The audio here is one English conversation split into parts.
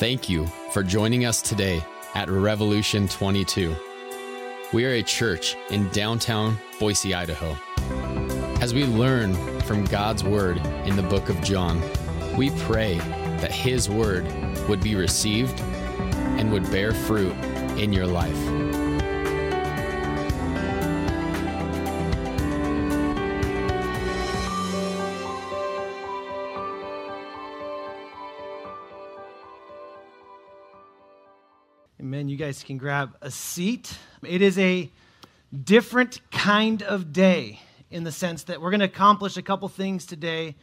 Thank you for joining us today at Revolution 22. We are a church in downtown Boise, Idaho. As we learn from God's Word in the book of John, we pray that His Word would be received and would bear fruit in your life. Can grab a seat. It is a different kind of day in the sense that we're going to accomplish a couple things today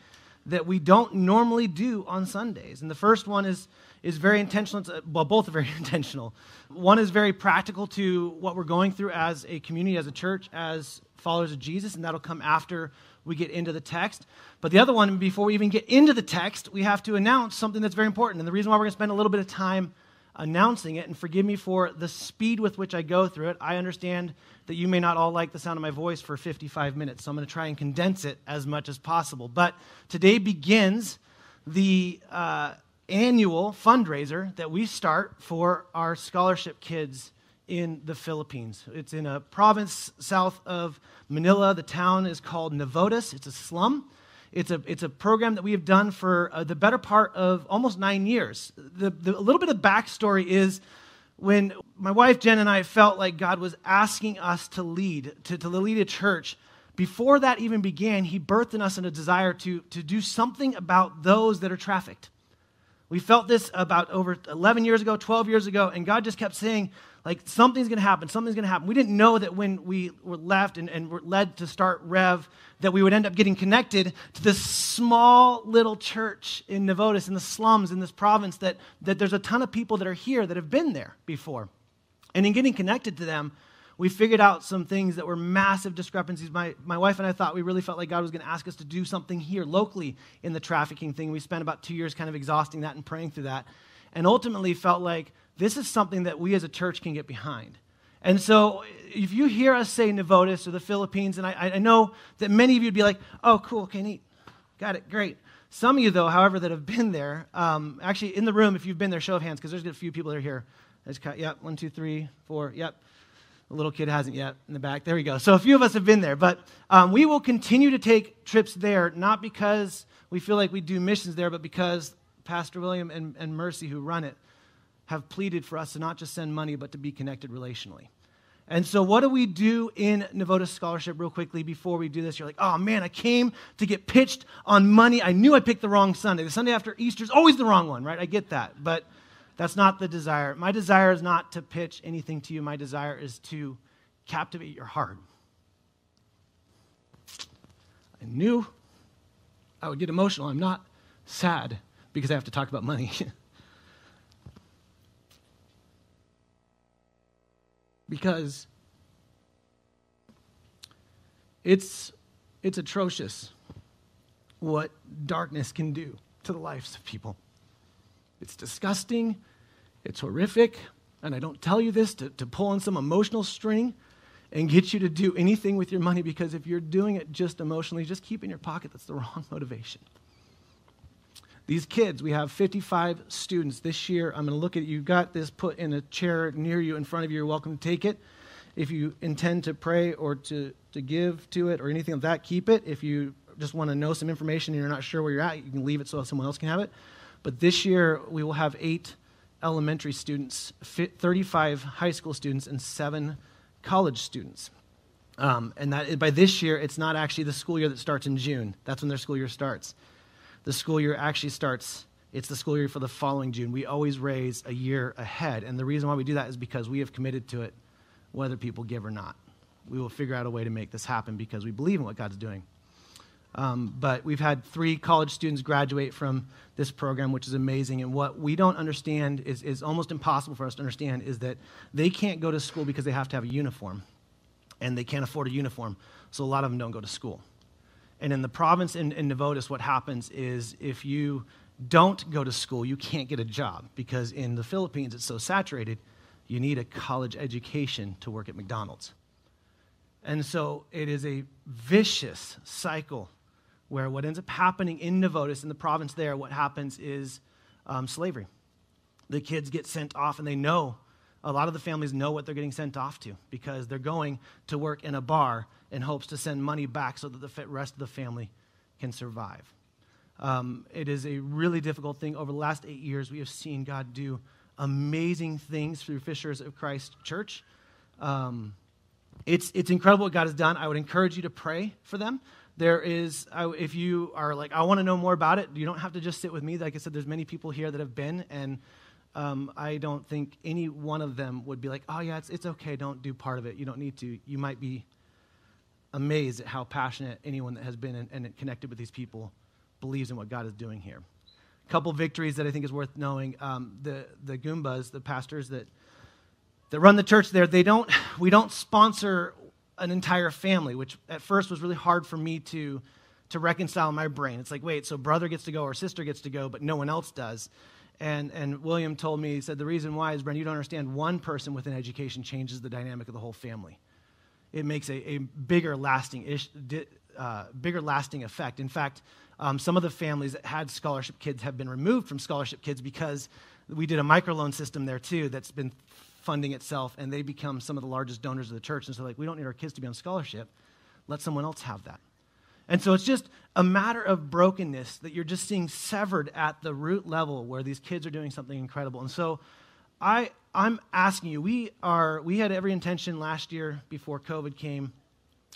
that we don't normally do on Sundays. And the first one is is very intentional. Uh, well, both are very intentional. One is very practical to what we're going through as a community, as a church, as followers of Jesus, and that'll come after we get into the text. But the other one, before we even get into the text, we have to announce something that's very important. And the reason why we're going to spend a little bit of time announcing it, and forgive me for the speed with which I go through it. I understand that you may not all like the sound of my voice for 55 minutes, so I'm going to try and condense it as much as possible. But today begins the uh, annual fundraiser that we start for our scholarship kids in the Philippines. It's in a province south of Manila. The town is called Navotas, it's a slum. It's a, it's a program that we have done for uh, the better part of almost nine years. The, the, a little bit of backstory is when my wife Jen and I felt like God was asking us to lead, to, to lead a church, before that even began, He birthed in us a desire to, to do something about those that are trafficked. We felt this about over 11 years ago, 12 years ago, and God just kept saying, like, something's going to happen, something's going to happen. We didn't know that when we were left and, and were led to start Rev, that we would end up getting connected to this small little church in Navotas, in the slums in this province, that, that there's a ton of people that are here that have been there before. And in getting connected to them, we figured out some things that were massive discrepancies. My, my wife and I thought we really felt like God was going to ask us to do something here locally in the trafficking thing. We spent about two years kind of exhausting that and praying through that. And ultimately felt like this is something that we as a church can get behind. And so, if you hear us say Navotas or the Philippines, and I, I know that many of you would be like, oh, cool, okay, neat. Got it, great. Some of you, though, however, that have been there, um, actually in the room, if you've been there, show of hands, because there's a few people that are here. Yep, one, two, three, four, yep. The little kid hasn't yet in the back. There we go. So a few of us have been there, but um, we will continue to take trips there, not because we feel like we do missions there, but because Pastor William and, and Mercy, who run it, have pleaded for us to not just send money, but to be connected relationally. And so, what do we do in Navotas Scholarship, real quickly, before we do this? You're like, oh man, I came to get pitched on money. I knew I picked the wrong Sunday. The Sunday after Easter is always the wrong one, right? I get that. But that's not the desire. My desire is not to pitch anything to you, my desire is to captivate your heart. I knew I would get emotional. I'm not sad because I have to talk about money. because it's, it's atrocious what darkness can do to the lives of people. It's disgusting, it's horrific, and I don't tell you this to, to pull on some emotional string and get you to do anything with your money because if you're doing it just emotionally, just keep in your pocket, that's the wrong motivation. These kids, we have 55 students this year. I'm going to look at you. Got this put in a chair near you in front of you. You're welcome to take it. If you intend to pray or to, to give to it or anything like that, keep it. If you just want to know some information and you're not sure where you're at, you can leave it so someone else can have it. But this year, we will have eight elementary students, 35 high school students, and seven college students. Um, and that by this year, it's not actually the school year that starts in June. That's when their school year starts. The school year actually starts, it's the school year for the following June. We always raise a year ahead. And the reason why we do that is because we have committed to it, whether people give or not. We will figure out a way to make this happen because we believe in what God's doing. Um, but we've had three college students graduate from this program, which is amazing. And what we don't understand is, is almost impossible for us to understand is that they can't go to school because they have to have a uniform, and they can't afford a uniform. So a lot of them don't go to school. And in the province in, in Navotas, what happens is if you don't go to school, you can't get a job because in the Philippines it's so saturated, you need a college education to work at McDonald's. And so it is a vicious cycle where what ends up happening in Navotas, in the province there, what happens is um, slavery. the kids get sent off and they know a lot of the families know what they're getting sent off to because they're going to work in a bar in hopes to send money back so that the rest of the family can survive. Um, it is a really difficult thing. Over the last eight years, we have seen God do amazing things through Fishers of Christ Church. Um, it's, it's incredible what God has done. I would encourage you to pray for them. There is, if you are like, I want to know more about it, you don't have to just sit with me. Like I said, there's many people here that have been, and um, I don't think any one of them would be like, oh, yeah, it's, it's okay, don't do part of it. You don't need to. You might be amazed at how passionate anyone that has been and, and connected with these people believes in what God is doing here. A couple victories that I think is worth knowing. Um, the, the Goombas, the pastors that, that run the church there, they don't, we don't sponsor an entire family, which at first was really hard for me to, to reconcile my brain. It's like, wait, so brother gets to go or sister gets to go, but no one else does. And, and William told me, he said, the reason why is, Bren, you don't understand, one person with an education changes the dynamic of the whole family. It makes a, a bigger, lasting ish, uh, bigger lasting effect. In fact, um, some of the families that had scholarship kids have been removed from scholarship kids because we did a microloan system there too that's been funding itself, and they become some of the largest donors of the church. And so, like, we don't need our kids to be on scholarship. Let someone else have that. And so it's just a matter of brokenness that you're just seeing severed at the root level where these kids are doing something incredible. And so I, I'm asking you, we, are, we had every intention last year before COVID came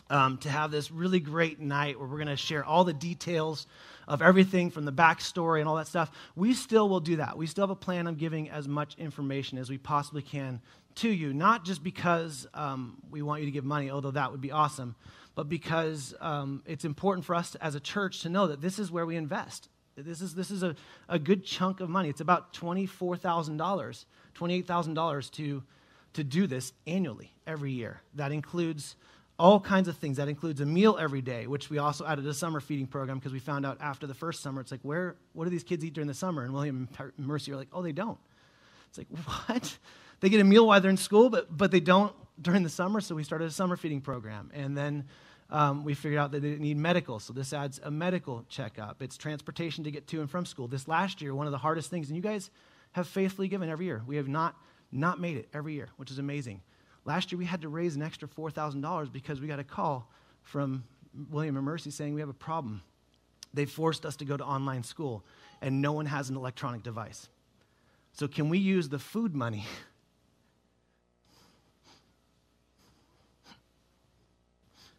um, to have this really great night where we're going to share all the details of everything from the backstory and all that stuff. We still will do that. We still have a plan on giving as much information as we possibly can to you, not just because um, we want you to give money, although that would be awesome, but because um, it's important for us as a church to know that this is where we invest. This is, this is a, a good chunk of money. It's about $24,000, $28,000 to, to do this annually, every year. That includes all kinds of things. That includes a meal every day, which we also added a summer feeding program because we found out after the first summer, it's like, where, what do these kids eat during the summer? And William and Mercy are like, oh, they don't. It's like, what? They get a meal while they're in school, but, but they don't during the summer, so we started a summer feeding program. And then um, we figured out that they need medical, so this adds a medical checkup. It's transportation to get to and from school. This last year, one of the hardest things, and you guys have faithfully given every year. We have not not made it every year, which is amazing. Last year, we had to raise an extra $4,000 because we got a call from William and Mercy saying we have a problem. They forced us to go to online school, and no one has an electronic device. So, can we use the food money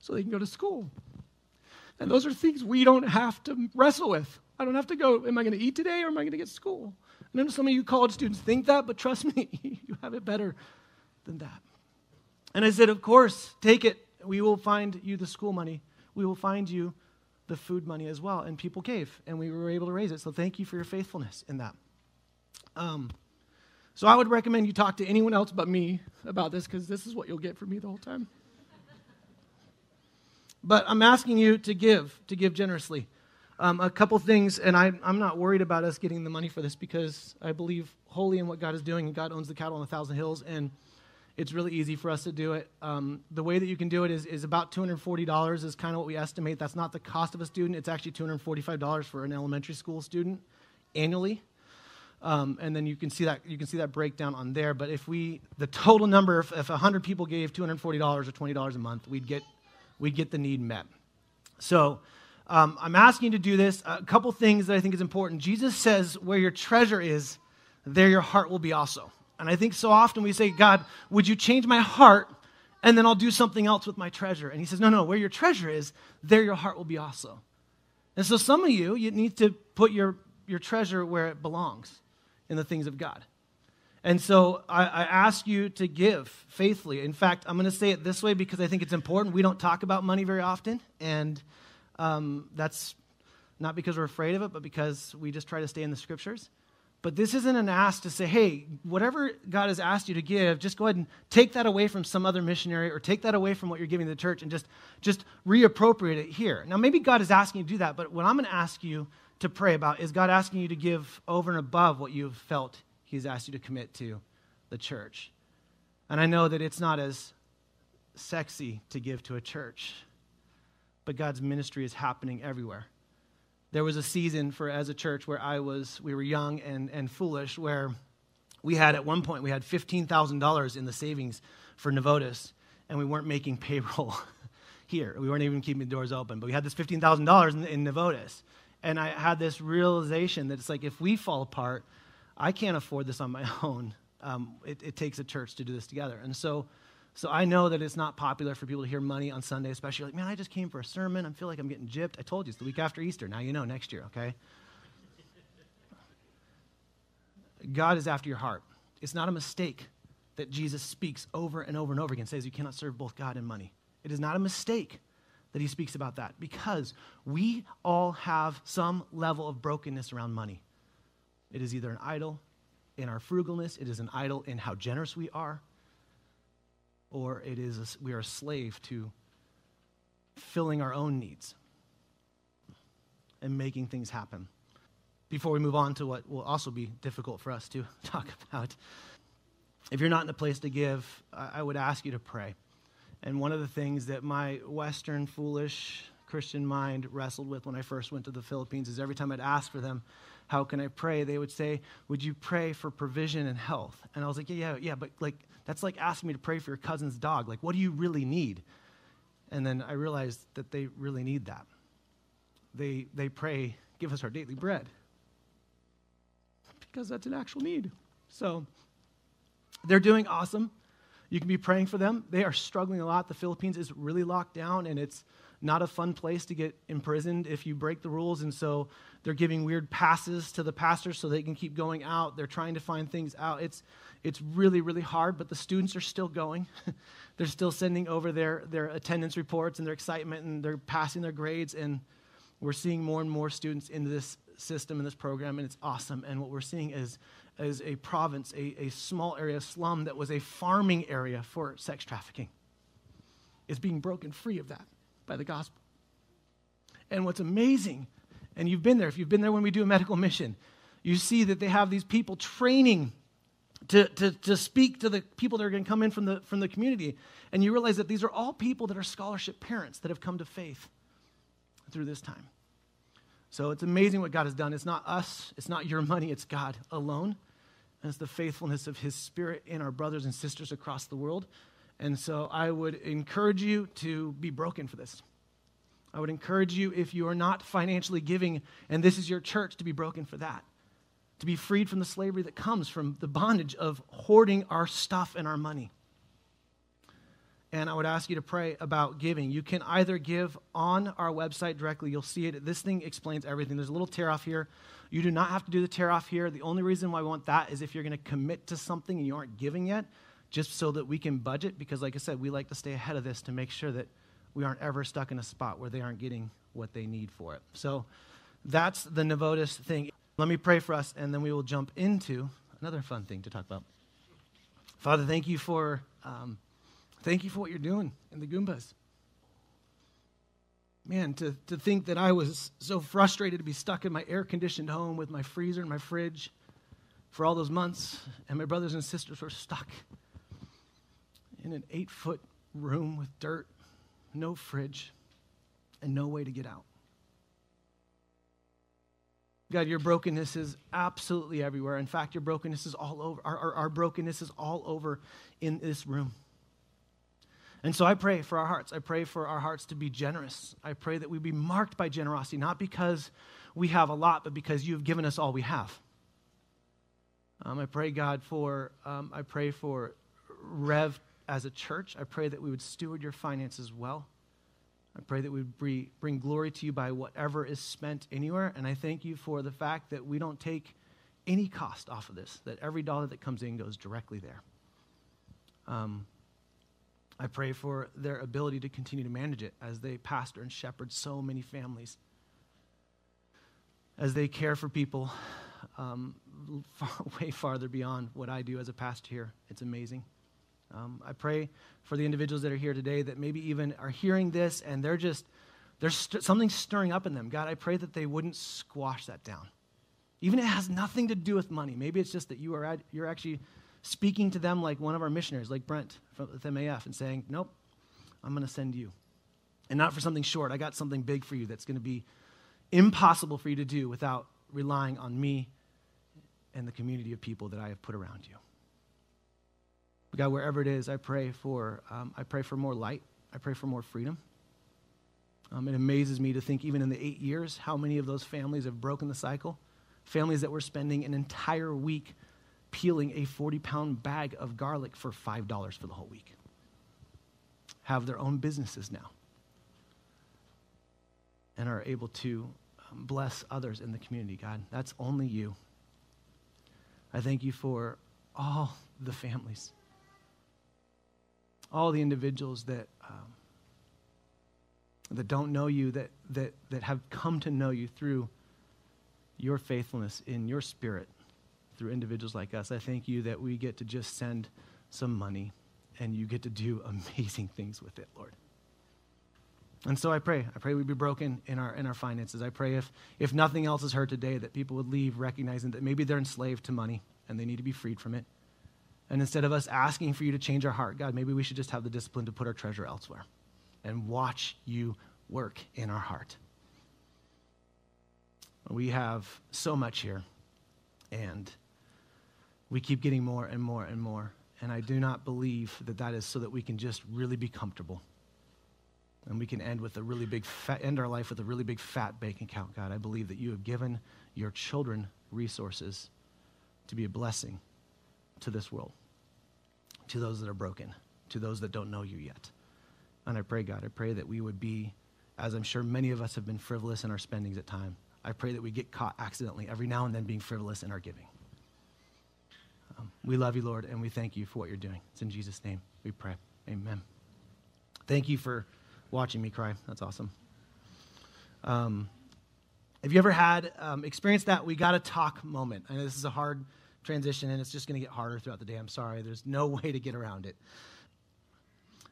so they can go to school. And those are things we don't have to wrestle with. I don't have to go, am I going to eat today or am I going to get school? I know some of you college students think that, but trust me, you have it better than that. And I said, Of course, take it. We will find you the school money. We will find you the food money as well. And people gave, and we were able to raise it. So thank you for your faithfulness in that. Um, so I would recommend you talk to anyone else but me about this because this is what you'll get from me the whole time. But I'm asking you to give, to give generously. Um, a couple things, and I, am not worried about us getting the money for this because I believe wholly in what God is doing, and God owns the cattle on a thousand hills, and it's really easy for us to do it. Um, the way that you can do it is, is about $240 is kind of what we estimate. That's not the cost of a student. It's actually $245 for an elementary school student annually. Um, and then you can see that you can see that breakdown on there. But if we the total number, if, if 100 people gave $240 or $20 a month, we'd get we get the need met. So um, I'm asking you to do this. A couple things that I think is important. Jesus says, Where your treasure is, there your heart will be also. And I think so often we say, God, would you change my heart? And then I'll do something else with my treasure. And he says, No, no, where your treasure is, there your heart will be also. And so some of you, you need to put your, your treasure where it belongs in the things of God. And so I, I, ask you to give faithfully. In fact, I'm going to say it this way because I think it's important. We don't talk about money very often, and um, that's not because we're afraid of it, but because we just try to stay in the scriptures. But this isn't an ask to say, hey, whatever God has asked you to give, just go ahead and take that away from some other missionary or take that away from what you're giving the church and just, just reappropriate it here. Now, maybe God is asking you to do that, but what I'm going to ask you to pray about is God asking you to give over and above what you've felt He's asked you to commit to the church. And I know that it's not as sexy to give to a church, but God's ministry is happening everywhere. There was a season for as a church where I was, we were young and, and foolish, where We had at one point we had fifteen thousand dollars in the savings for Navotas, and we weren't making payroll here. We weren't even keeping the doors open, but we had this fifteen thousand dollars in, in Navotas, and I had this realization that it's like if we fall apart, I can't afford this on my own. Um, it, it takes a church to do this together, and so. So I know that it's not popular for people to hear money on Sunday, especially like, man, I just came for a sermon. I feel like I'm getting gypped. I told you it's the week after Easter. Now you know next year, okay? God is after your heart. It's not a mistake that Jesus speaks over and over and over again, says you cannot serve both God and money. It is not a mistake that he speaks about that because we all have some level of brokenness around money. It is either an idol in our frugalness, it is an idol in how generous we are, or it is a, we are a slave to filling our own needs and making things happen before we move on to what will also be difficult for us to talk about. If you're not in a place to give, I would ask you to pray. And one of the things that my Western, foolish Christian mind wrestled with when I first went to the Philippines is every time I'd ask for them, How can I pray? they would say, Would you pray for provision and health? And I was like, Yeah, yeah, yeah, but like, that's like asking me to pray for your cousin's dog. Like, what do you really need? And then I realized that they really need that. They, they pray, Give us our daily bread because that's an actual need. So they're doing awesome. You can be praying for them. They are struggling a lot. The Philippines is really locked down, and it's not a fun place to get imprisoned if you break the rules. And so they're giving weird passes to the pastors so they can keep going out. They're trying to find things out. It's, it's really, really hard, but the students are still going. they're still sending over their, their attendance reports and their excitement, and they're passing their grades. And we're seeing more and more students into this system in this program, and it's awesome. And what we're seeing is, is a province, a, a small area, slum that was a farming area for sex trafficking, is being broken free of that by the gospel. And what's amazing, and you've been there, if you've been there when we do a medical mission, you see that they have these people training to, to, to speak to the people that are going to come in from the, from the community. And you realize that these are all people that are scholarship parents that have come to faith through this time. So it's amazing what God has done. It's not us, it's not your money, it's God alone. And it's the faithfulness of His Spirit in our brothers and sisters across the world. And so I would encourage you to be broken for this. I would encourage you, if you are not financially giving, and this is your church, to be broken for that. To be freed from the slavery that comes from the bondage of hoarding our stuff and our money and I would ask you to pray about giving. You can either give on our website directly. You'll see it. This thing explains everything. There's a little tear off here. You do not have to do the tear off here. The only reason why we want that is if you're going to commit to something and you aren't giving yet, just so that we can budget. Because, like I said, we like to stay ahead of this to make sure that we aren't ever stuck in a spot where they aren't getting what they need for it. So that's the Navotas thing. Let me pray for us, and then we will jump into another fun thing to talk about. Father, thank you for. Um, Thank you for what you're doing in the Goombas. Man, to, to think that I was so frustrated to be stuck in my air conditioned home with my freezer and my fridge for all those months, and my brothers and sisters were stuck in an eight foot room with dirt, no fridge, and no way to get out. God, your brokenness is absolutely everywhere. In fact, your brokenness is all over. Our, our, our brokenness is all over in this room. And so I pray for our hearts. I pray for our hearts to be generous. I pray that we be marked by generosity, not because we have a lot, but because you have given us all we have. Um, I pray, God, for um, I pray for Rev as a church. I pray that we would steward your finances well. I pray that we would bring glory to you by whatever is spent anywhere. And I thank you for the fact that we don't take any cost off of this, that every dollar that comes in goes directly there. Um, I pray for their ability to continue to manage it as they pastor and shepherd so many families, as they care for people um, far, way farther beyond what I do as a pastor here. It's amazing. Um, I pray for the individuals that are here today that maybe even are hearing this and they're just, there's st- something stirring up in them. God, I pray that they wouldn't squash that down. Even it has nothing to do with money. Maybe it's just that you are at, you're actually speaking to them like one of our missionaries, like Brent from, with MAF, and saying, Nope, I'm going to send you. And not for something short. I got something big for you that's going to be impossible for you to do without relying on me and the community of people that I have put around you. God, wherever it is, I pray for, um, I pray for more light. I pray for more freedom. Um, it amazes me to think, even in the eight years, how many of those families have broken the cycle. Families that were spending an entire week peeling a 40 pound bag of garlic for $5 for the whole week have their own businesses now and are able to um, bless others in the community, God. That's only you. I thank you for all the families, all the individuals that, um, that don't know you, that, that, that have come to know you through your faithfulness in your spirit, through individuals like us. I thank you that we get to just send some money and you get to do amazing things with it, Lord. And so I pray. I pray we be broken in our, in our finances. I pray if, if nothing else is heard today, that people would leave recognizing that maybe they're enslaved to money and they need to be freed from it. And instead of us asking for you to change our heart, God, maybe we should just have the discipline to put our treasure elsewhere and watch you work in our heart. We have so much here, and we keep getting more and more and more. And I do not believe that that is so that we can just really be comfortable. And we can end with a really big fat, end our life with a really big fat bank account, God. I believe that you have given your children resources to be a blessing to this world, to those that are broken, to those that don't know you yet. And I pray, God, I pray that we would be, as I'm sure many of us have been frivolous in our spendings at time. I pray that we get caught accidentally every now and then being frivolous in our giving. Um, we love you, Lord, and we thank you for what you're doing. It's in Jesus' name we pray. Amen. Thank you for watching me cry. That's awesome. Um, have you ever had um, experienced that we got to talk moment? I know this is a hard transition, and it's just going to get harder throughout the day. I'm sorry. There's no way to get around it.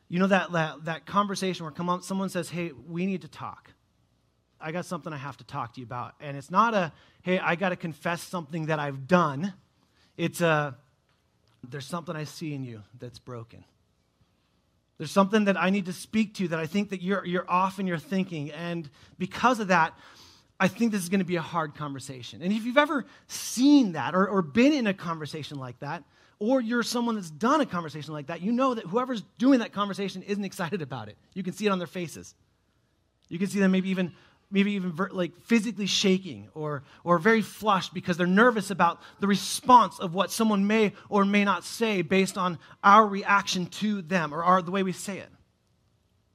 You know that, that, that conversation where come on, someone says, hey, we need to talk. I got something I have to talk to you about. And it's not a, hey, I got to confess something that I've done. It's a, there's something I see in you that's broken. There's something that I need to speak to that I think that you're, you're off in your thinking. And because of that, I think this is going to be a hard conversation. And if you've ever seen that or, or been in a conversation like that, or you're someone that's done a conversation like that, you know that whoever's doing that conversation isn't excited about it. You can see it on their faces. You can see them maybe even maybe even ver- like physically shaking or, or very flushed because they're nervous about the response of what someone may or may not say based on our reaction to them or our, the way we say it.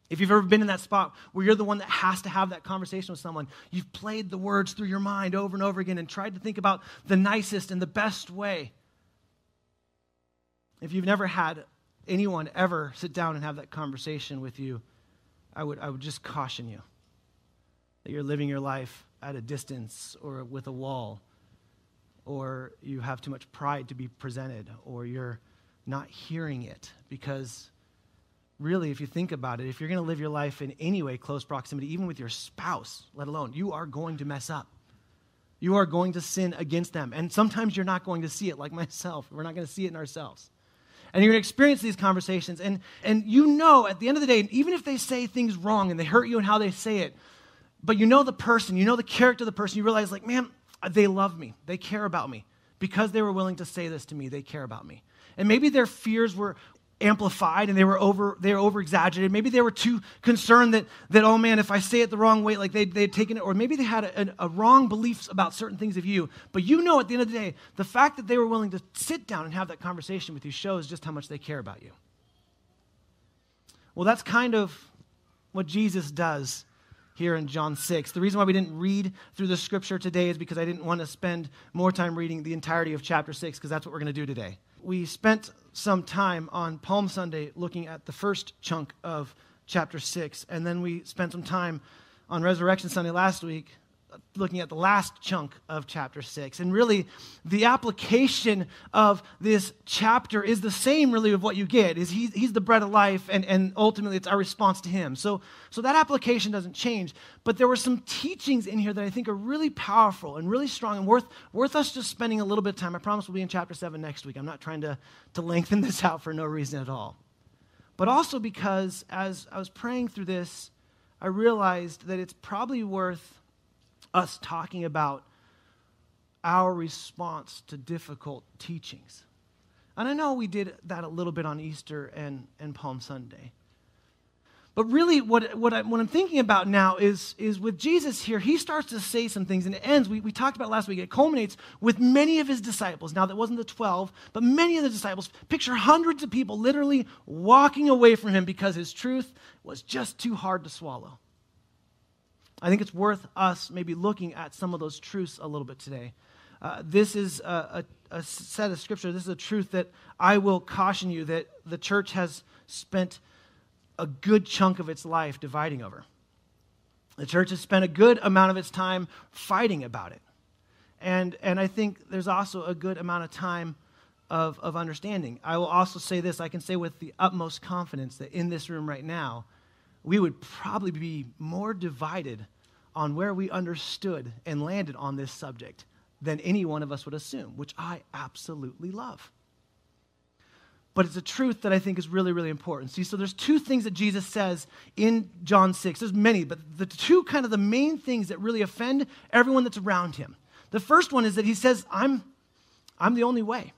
If you've ever been in that spot where you're the one that has to have that conversation with someone, you've played the words through your mind over and over again and tried to think about the nicest and the best way. If you've never had anyone ever sit down and have that conversation with you, I would, I would just caution you that you're living your life at a distance or with a wall, or you have too much pride to be presented, or you're not hearing it. Because really, if you think about it, if you're going to live your life in any way close proximity, even with your spouse, let alone, you are going to mess up. You are going to sin against them. And sometimes you're not going to see it, like myself. We're not going to see it in ourselves. And you're going to experience these conversations. And, and you know, at the end of the day, even if they say things wrong and they hurt you and how they say it, but you know the person, you know the character of the person, you realize, like, man, they love me, they care about me. Because they were willing to say this to me, they care about me. And maybe their fears were amplified and they were over they were over exaggerated. Maybe they were too concerned that that oh man, if I say it the wrong way, like they they'd taken it, or maybe they had a, a, a wrong beliefs about certain things of you. But you know, at the end of the day, the fact that they were willing to sit down and have that conversation with you shows just how much they care about you. Well, that's kind of what Jesus does here in John 6. The reason why we didn't read through the scripture today is because I didn't want to spend more time reading the entirety of chapter 6, because that's what we're going to do today. We spent some time on Palm Sunday looking at the first chunk of chapter 6, and then we spent some time on Resurrection Sunday last week looking at the last chunk of chapter 6. And really, the application of this chapter is the same, really, of what you get. Is he, He's the bread of life, and, and ultimately it's our response to Him. So, so that application doesn't change. But there were some teachings in here that I think are really powerful and really strong and worth, worth us just spending a little bit of time. I promise we'll be in chapter 7 next week. I'm not trying to, to lengthen this out for no reason at all. But also because as I was praying through this, I realized that it's probably worth us talking about our response to difficult teachings. And I know we did that a little bit on Easter and, and Palm Sunday. But really, what, what, I, I'm thinking about now is, is with Jesus here, he starts to say some things, and it ends, we, we talked about last week, it culminates with many of his disciples. Now, that wasn't the 12, but many of the disciples. Picture hundreds of people literally walking away from him because his truth was just too hard to swallow. I think it's worth us maybe looking at some of those truths a little bit today. Uh, this is a, a, a set of scripture. This is a truth that I will caution you that the church has spent a good chunk of its life dividing over. The church has spent a good amount of its time fighting about it. And, and I think there's also a good amount of time of, of understanding. I will also say this I can say with the utmost confidence that in this room right now, we would probably be more divided on where we understood and landed on this subject than any one of us would assume, which I absolutely love but it's a truth that I think is really, really important. See, so there's two things that Jesus says in John 6. There's many, but the two kind of the main things that really offend everyone that's around him. The first one is that he says, I'm, I'm the only way.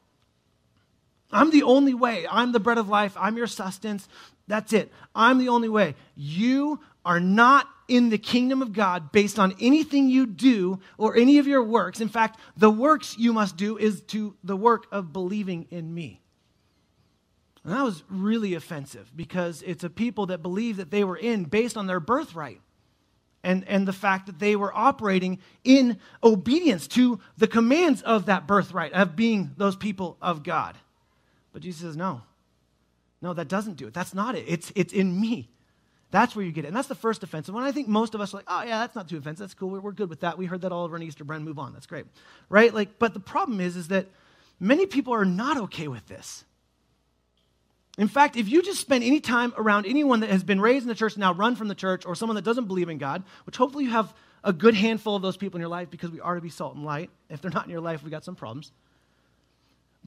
I'm the only way. I'm the bread of life. I'm your sustenance. That's it. I'm the only way. You are not in the kingdom of God based on anything you do or any of your works. In fact, the works you must do is to the work of believing in me. And that was really offensive because it's a people that believe that they were in based on their birthright and, and the fact that they were operating in obedience to the commands of that birthright of being those people of God. But Jesus says, no, no, that doesn't do it. That's not it. It's, it's in me. That's where you get it. And that's the first offensive one. I think most of us are like, oh, yeah, that's not too offensive. That's cool. We're, we're good with that. We heard that all over on Easter. Bren, move on. That's great. Right? Like, but the problem is, is that many people are not okay with this. In fact, if you just spend any time around anyone that has been raised in the church and now run from the church, or someone that doesn't believe in God, which hopefully you have a good handful of those people in your life because we are to be salt and light. If they're not in your life, we got some problems.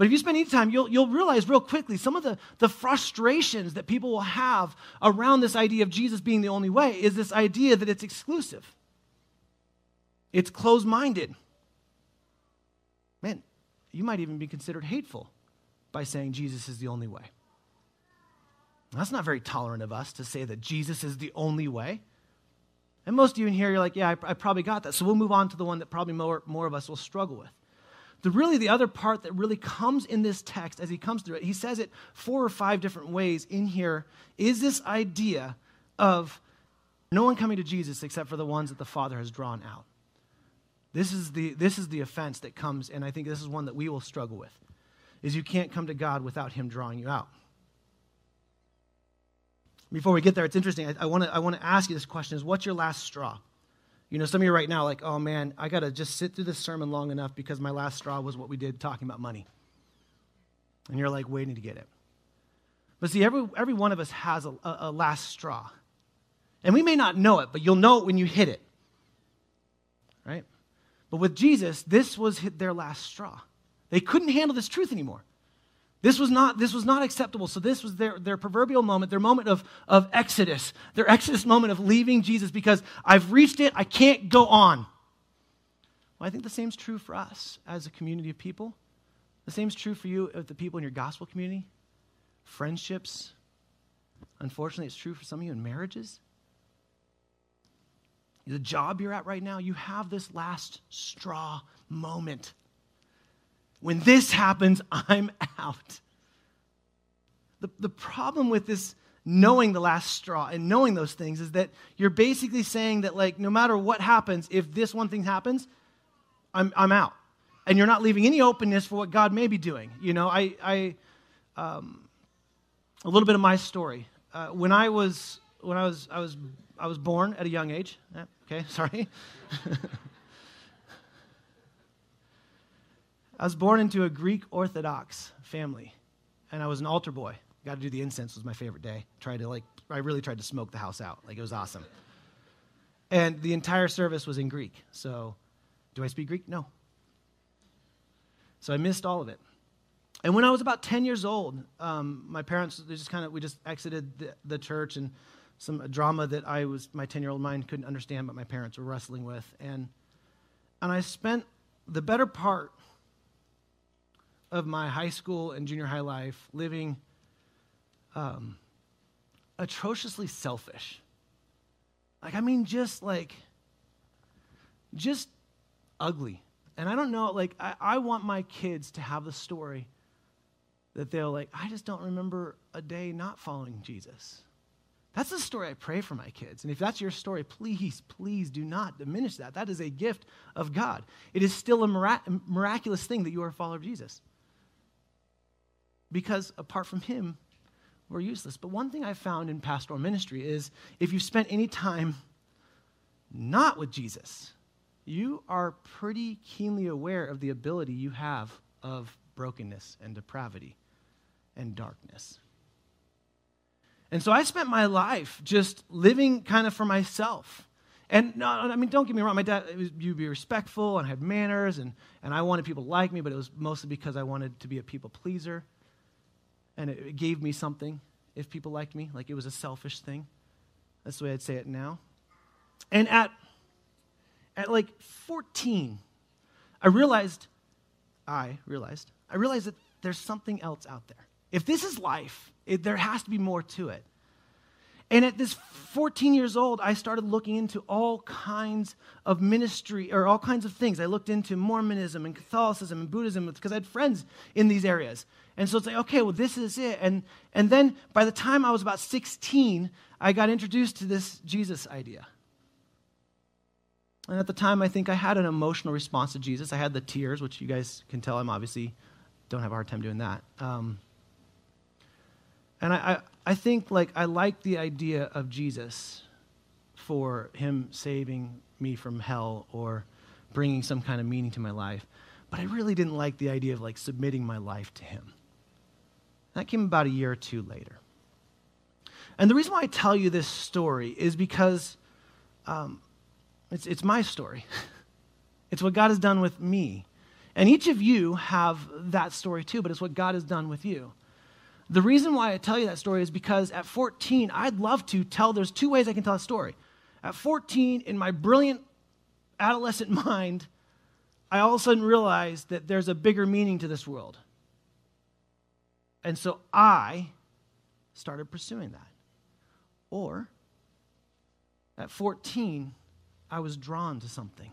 But if you spend any time, you'll, you'll realize real quickly some of the, the frustrations that people will have around this idea of Jesus being the only way is this idea that it's exclusive, it's closed minded. Man, you might even be considered hateful by saying Jesus is the only way. That's not very tolerant of us to say that Jesus is the only way. And most of you in here, you're like, yeah, I, I probably got that. So we'll move on to the one that probably more, more of us will struggle with. The really, the other part that really comes in this text as he comes through it, he says it four or five different ways in here, is this idea of no one coming to Jesus except for the ones that the Father has drawn out. This is the, this is the offense that comes, and I think this is one that we will struggle with, is you can't come to God without him drawing you out. Before we get there, it's interesting. I, I want to I wanna ask you this question is what's your last straw? You know, some of you right now, like, oh man, I got to just sit through this sermon long enough because my last straw was what we did talking about money. And you're like waiting to get it. But see, every, every one of us has a, a, a last straw. And we may not know it, but you'll know it when you hit it. Right? But with Jesus, this was their last straw. They couldn't handle this truth anymore. This was not, this was not acceptable. So, this was their, their proverbial moment, their moment of, of exodus, their exodus moment of leaving Jesus because I've reached it, I can't go on. Well, I think the same is true for us as a community of people. The same is true for you, uh, the people in your gospel community, friendships. Unfortunately, it's true for some of you in marriages. The job you're at right now, you have this last straw moment when this happens, I'm out. The, the problem with this knowing the last straw and knowing those things is that you're basically saying that, like, no matter what happens, if this one thing happens, I'm, I'm out. And you're not leaving any openness for what God may be doing. You know, I, I um, a little bit of my story. Uh, when I was, when I was, I was, I was born at a young age. Okay, sorry. I was born into a Greek Orthodox family, and I was an altar boy. Got to do the incense was my favorite day. Tried to like, I really tried to smoke the house out. Like it was awesome. And the entire service was in Greek. So, do I speak Greek? No. So I missed all of it. And when I was about 10 years old, um, my parents, they just kind of, we just exited the, the church and some drama that I was, my 10 year old mind couldn't understand, but my parents were wrestling with. And, and I spent the better part of my high school and junior high life living um, atrociously selfish. Like, I mean, just like, just ugly. And I don't know, like, I, I want my kids to have the story that they'll, like, I just don't remember a day not following Jesus. That's the story I pray for my kids. And if that's your story, please, please do not diminish that. That is a gift of God. It is still a mirac- miraculous thing that you are a follower of Jesus. Because apart from Him, we're useless. But one thing I've found in pastoral ministry is if you've spent any time not with Jesus, you are pretty keenly aware of the ability you have of brokenness and depravity and darkness. And so I spent my life just living kind of for myself. And no, I mean, don't get me wrong, my dad, was, you'd be respectful and have manners, and, and I wanted people to like me, but it was mostly because I wanted to be a people pleaser. And it, gave me something if people liked me, like it was a selfish thing. That's the way I'd say it now. And at, at like 14, I realized, I realized, I realized that there's something else out there. If this is life, it, there has to be more to it. And at this 14 years old, I started looking into all kinds of ministry or all kinds of things. I looked into Mormonism and Catholicism and Buddhism because I had friends in these areas. And so it's like, okay, well, this is it. And, and then by the time I was about 16, I got introduced to this Jesus idea. And at the time, I think I had an emotional response to Jesus. I had the tears, which you guys can tell I'm obviously don't have a hard time doing that. Um, and I, I, I think like I like the idea of Jesus for him saving me from hell or bringing some kind of meaning to my life. But I really didn't like the idea of like submitting my life to him. That came about a year or two later. And the reason why I tell you this story is because um, it's, it's my story. it's what God has done with me. And each of you have that story too, but it's what God has done with you. The reason why I tell you that story is because at 14, I'd love to tell, there's two ways I can tell a story. At 14, in my brilliant adolescent mind, I all of a sudden realized that there's a bigger meaning to this world. And so I started pursuing that. Or at 14, I was drawn to something.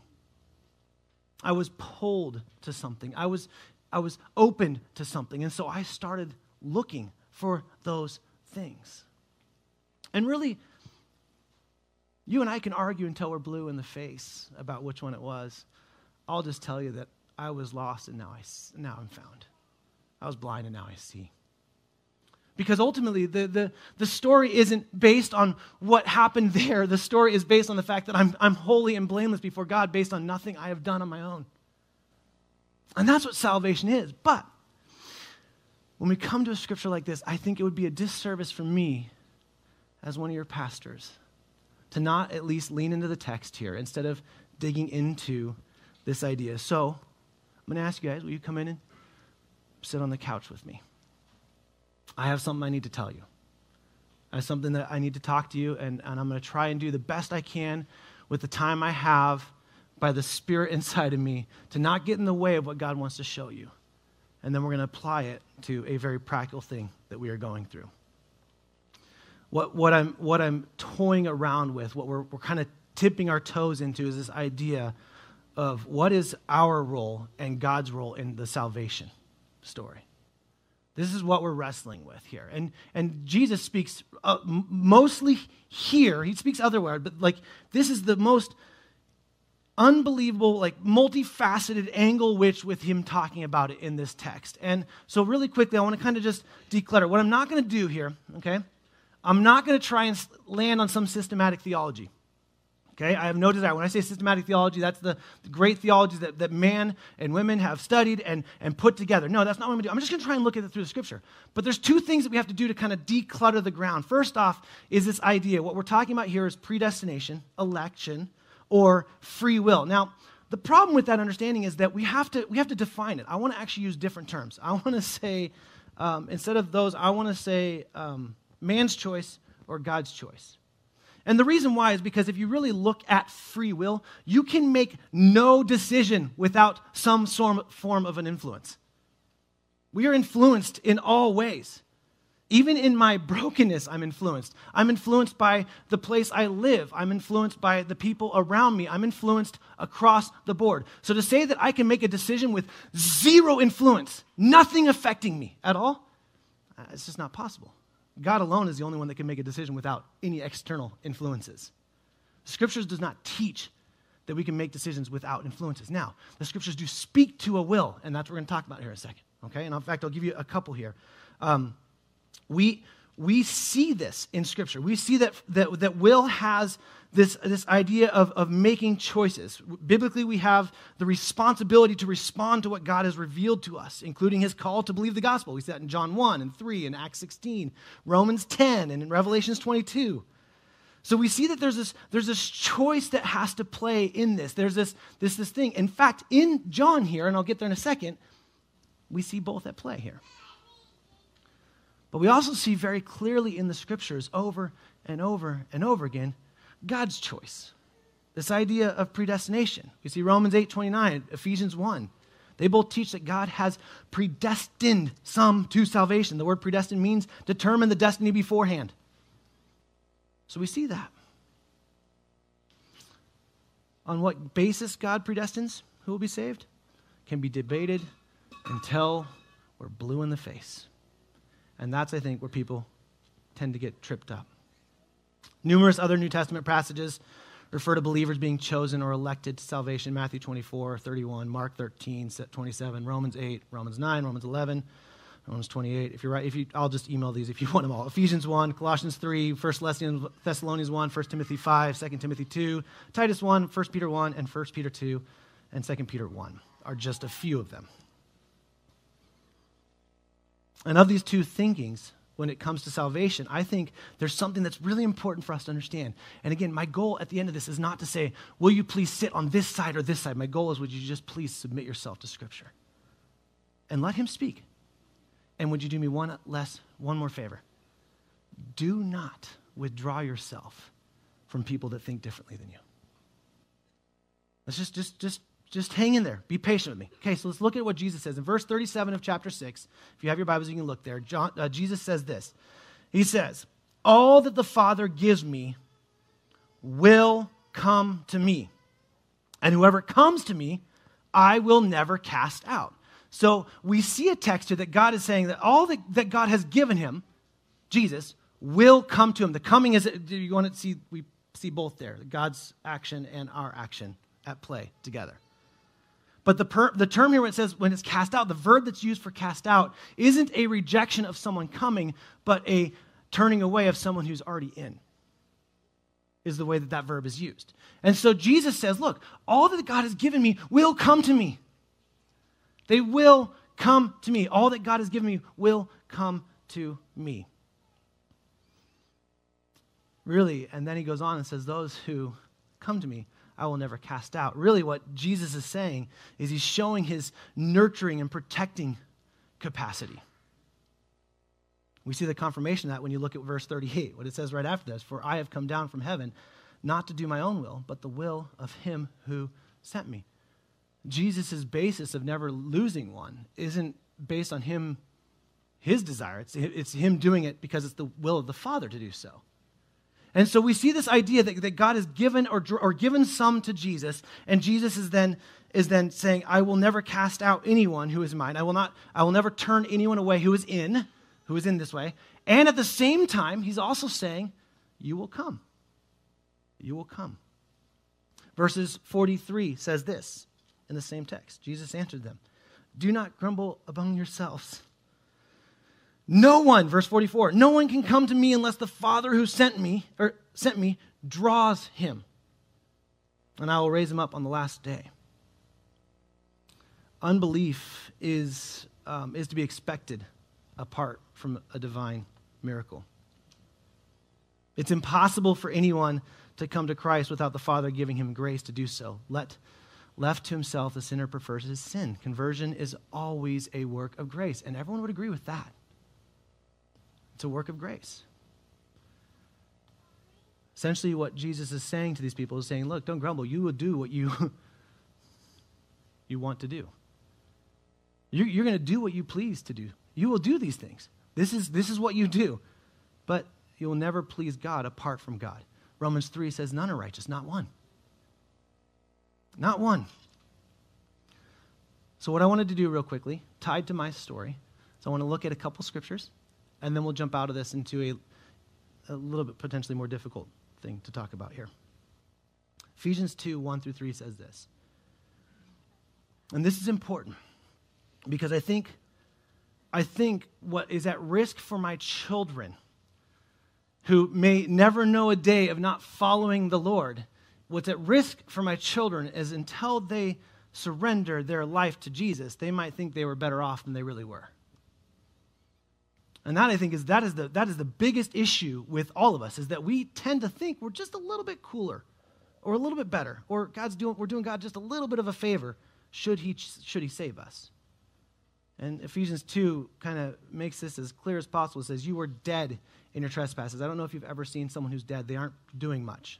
I was pulled to something. I was, I was opened to something. And so I started looking for those things. And really, you and I can argue until we're blue in the face about which one it was. I'll just tell you that I was lost and now, I, now I'm found. I was blind and now I see. Because ultimately, the, the, the story isn't based on what happened there. The story is based on the fact that I'm, I'm holy and blameless before God, based on nothing I have done on my own. And that's what salvation is. But when we come to a scripture like this, I think it would be a disservice for me as one of your pastors to not at least lean into the text here instead of digging into this idea. So I'm going to ask you guys, will you come in and sit on the couch with me? I have something I need to tell you. I have something that I need to talk to you, and, and I'm going to try and do the best I can with the time I have by the Spirit inside of me to not get in the way of what God wants to show you and then we're going to apply it to a very practical thing that we are going through. What, what, I'm, what I'm toying around with, what we're, we're kind of tipping our toes into, is this idea of what is our role and God's role in the salvation story. This is what we're wrestling with here. And, and Jesus speaks uh, mostly here, he speaks otherwhere, but like this is the most unbelievable, like multifaceted angle which with him talking about it in this text. And so, really quickly, I want to kind of just declutter. What I'm not going to do here, okay, I'm not going to try and land on some systematic theology. Okay, I have no desire. When I say systematic theology, that's the, great theology that, that man and women have studied and, and put together. No, that's not what I'm going to do. I'm just going to try and look at it through the scripture. But there's two things that we have to do to kind of declutter the ground. First off, is this idea. What we're talking about here is predestination, election, or free will. Now, the problem with that understanding is that we have to, we have to define it. I want to actually use different terms. I want to say, um, instead of those, I want to say um, man's choice or God's choice. And the reason why is because if you really look at free will, you can make no decision without some form of an influence. We are influenced in all ways. Even in my brokenness, I'm influenced. I'm influenced by the place I live. I'm influenced by the people around me. I'm influenced across the board. So to say that I can make a decision with zero influence, nothing affecting me at all, uh, it's just not possible. God alone is the only one that can make a decision without any external influences. The scriptures does not teach that we can make decisions without influences. Now, the scriptures do speak to a will, and that's what we're going to talk about here in a second. Okay? And in fact, I'll give you a couple here. Um, we, we see this in Scripture. We see that, that, that will has this, this idea of, of making choices. Biblically, we have the responsibility to respond to what God has revealed to us, including his call to believe the gospel. We see that in John 1 and 3 and Acts 16, Romans 10, and in Revelations 22. So we see that there's this, there's this choice that has to play in this. There's this, this, this thing. In fact, in John here, and I'll get there in a second, we see both at play here. But we also see very clearly in the scriptures over and over and over again God's choice. This idea of predestination. We see Romans 8 29, Ephesians 1. They both teach that God has predestined some to salvation. The word predestined means determine the destiny beforehand. So we see that. On what basis God predestines who will be saved can be debated until we're blue in the face. And that's, I think, where people tend to get tripped up. Numerous other New Testament passages refer to believers being chosen or elected to salvation Matthew 24, 31, Mark 13, 27, Romans 8, Romans 9, Romans 11, Romans 28. If you're right, if you, I'll just email these if you want them all. Ephesians 1, Colossians 3, 1 Thessalonians 1, 1 Timothy 5, 2 Timothy 2, Titus 1, 1 Peter 1, and 1 Peter 2, and 2 Peter 1 are just a few of them. And of these two thinkings, when it comes to salvation, I think there's something that's really important for us to understand. And again, my goal at the end of this is not to say, will you please sit on this side or this side? My goal is, would you just please submit yourself to Scripture and let Him speak? And would you do me one less, one more favor? Do not withdraw yourself from people that think differently than you. Let's just, just, just just hang in there. Be patient with me. Okay, so let's look at what Jesus says. In verse 37 of chapter 6, if you have your Bibles, you can look there. John, uh, Jesus says this He says, All that the Father gives me will come to me. And whoever comes to me, I will never cast out. So we see a text here that God is saying that all that, that God has given him, Jesus, will come to him. The coming is, do you want to see, we see both there, God's action and our action at play together. But the, per, the term here, when it says when it's cast out, the verb that's used for cast out isn't a rejection of someone coming, but a turning away of someone who's already in, is the way that that verb is used. And so Jesus says, Look, all that God has given me will come to me. They will come to me. All that God has given me will come to me. Really, and then he goes on and says, Those who come to me, I will never cast out. Really, what Jesus is saying is he's showing his nurturing and protecting capacity. We see the confirmation of that when you look at verse 38, what it says right after this For I have come down from heaven not to do my own will, but the will of him who sent me. Jesus' basis of never losing one isn't based on him, his desire. It's, it's him doing it because it's the will of the Father to do so. And so we see this idea that, that God has given or, or given some to Jesus, and Jesus is then, is then saying, I will never cast out anyone who is mine. I will, not, I will never turn anyone away who is in, who is in this way. And at the same time, he's also saying, You will come. You will come. Verses 43 says this in the same text Jesus answered them, Do not grumble among yourselves. No one, verse 44, no one can come to me unless the Father who sent me or sent me draws him. And I will raise him up on the last day. Unbelief is, um, is to be expected apart from a divine miracle. It's impossible for anyone to come to Christ without the Father giving him grace to do so. Let, left to himself, the sinner prefers his sin. Conversion is always a work of grace, and everyone would agree with that. It's a work of grace. Essentially, what Jesus is saying to these people is saying, Look, don't grumble. You will do what you, you want to do. You're, you're going to do what you please to do. You will do these things. This is, this is what you do. But you will never please God apart from God. Romans 3 says, None are righteous, not one. Not one. So, what I wanted to do real quickly, tied to my story, so I want to look at a couple scriptures, and then we'll jump out of this into a, a little bit potentially more difficult thing to talk about here. Ephesians 2 1 through 3 says this. And this is important because I think, I think what is at risk for my children who may never know a day of not following the Lord, what's at risk for my children is until they surrender their life to Jesus, they might think they were better off than they really were. And that I think is that is the that is the biggest issue with all of us is that we tend to think we're just a little bit cooler or a little bit better or God's doing we're doing God just a little bit of a favor should he should he save us. And Ephesians 2 kind of makes this as clear as possible. It says you were dead in your trespasses. I don't know if you've ever seen someone who's dead. They aren't doing much.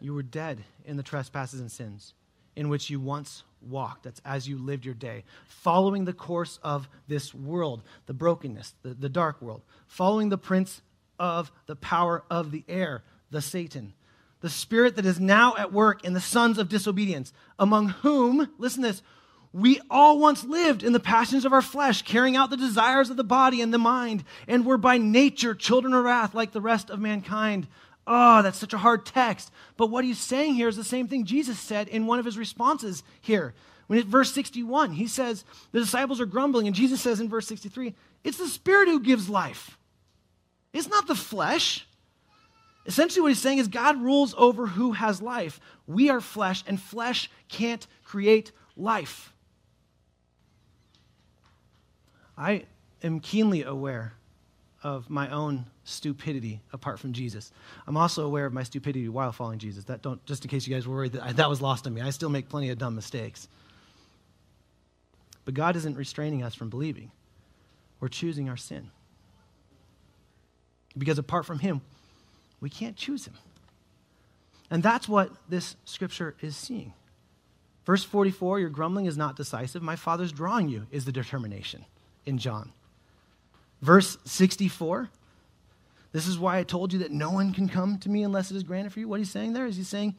You were dead in the trespasses and sins in which you once walked. That's as you lived your day, following the course of this world, the brokenness, the, the dark world, following the prince of the power of the air, the Satan, the spirit that is now at work in the sons of disobedience, among whom, listen this, we all once lived in the passions of our flesh, carrying out the desires of the body and the mind, and were by nature children of wrath like the rest of mankind. Oh, that's such a hard text. But what he's saying here is the same thing Jesus said in one of his responses here. When at verse 61, he says, the disciples are grumbling, and Jesus says in verse 63, it's the Spirit who gives life. It's not the flesh. Essentially, what he's saying is God rules over who has life. We are flesh, and flesh can't create life. I am keenly aware of my own stupidity apart from Jesus. I'm also aware of my stupidity while following Jesus. That don't just in case you guys were worried that I, that was lost on me. I still make plenty of dumb mistakes. But God isn't restraining us from believing. We're choosing our sin. Because apart from him, we can't choose him. And that's what this scripture is seeing. Verse 44, your grumbling is not decisive. My father's drawing you is the determination in John. Verse 64, this is why I told you that no one can come to me unless it is granted for you. What he's saying there is he's saying,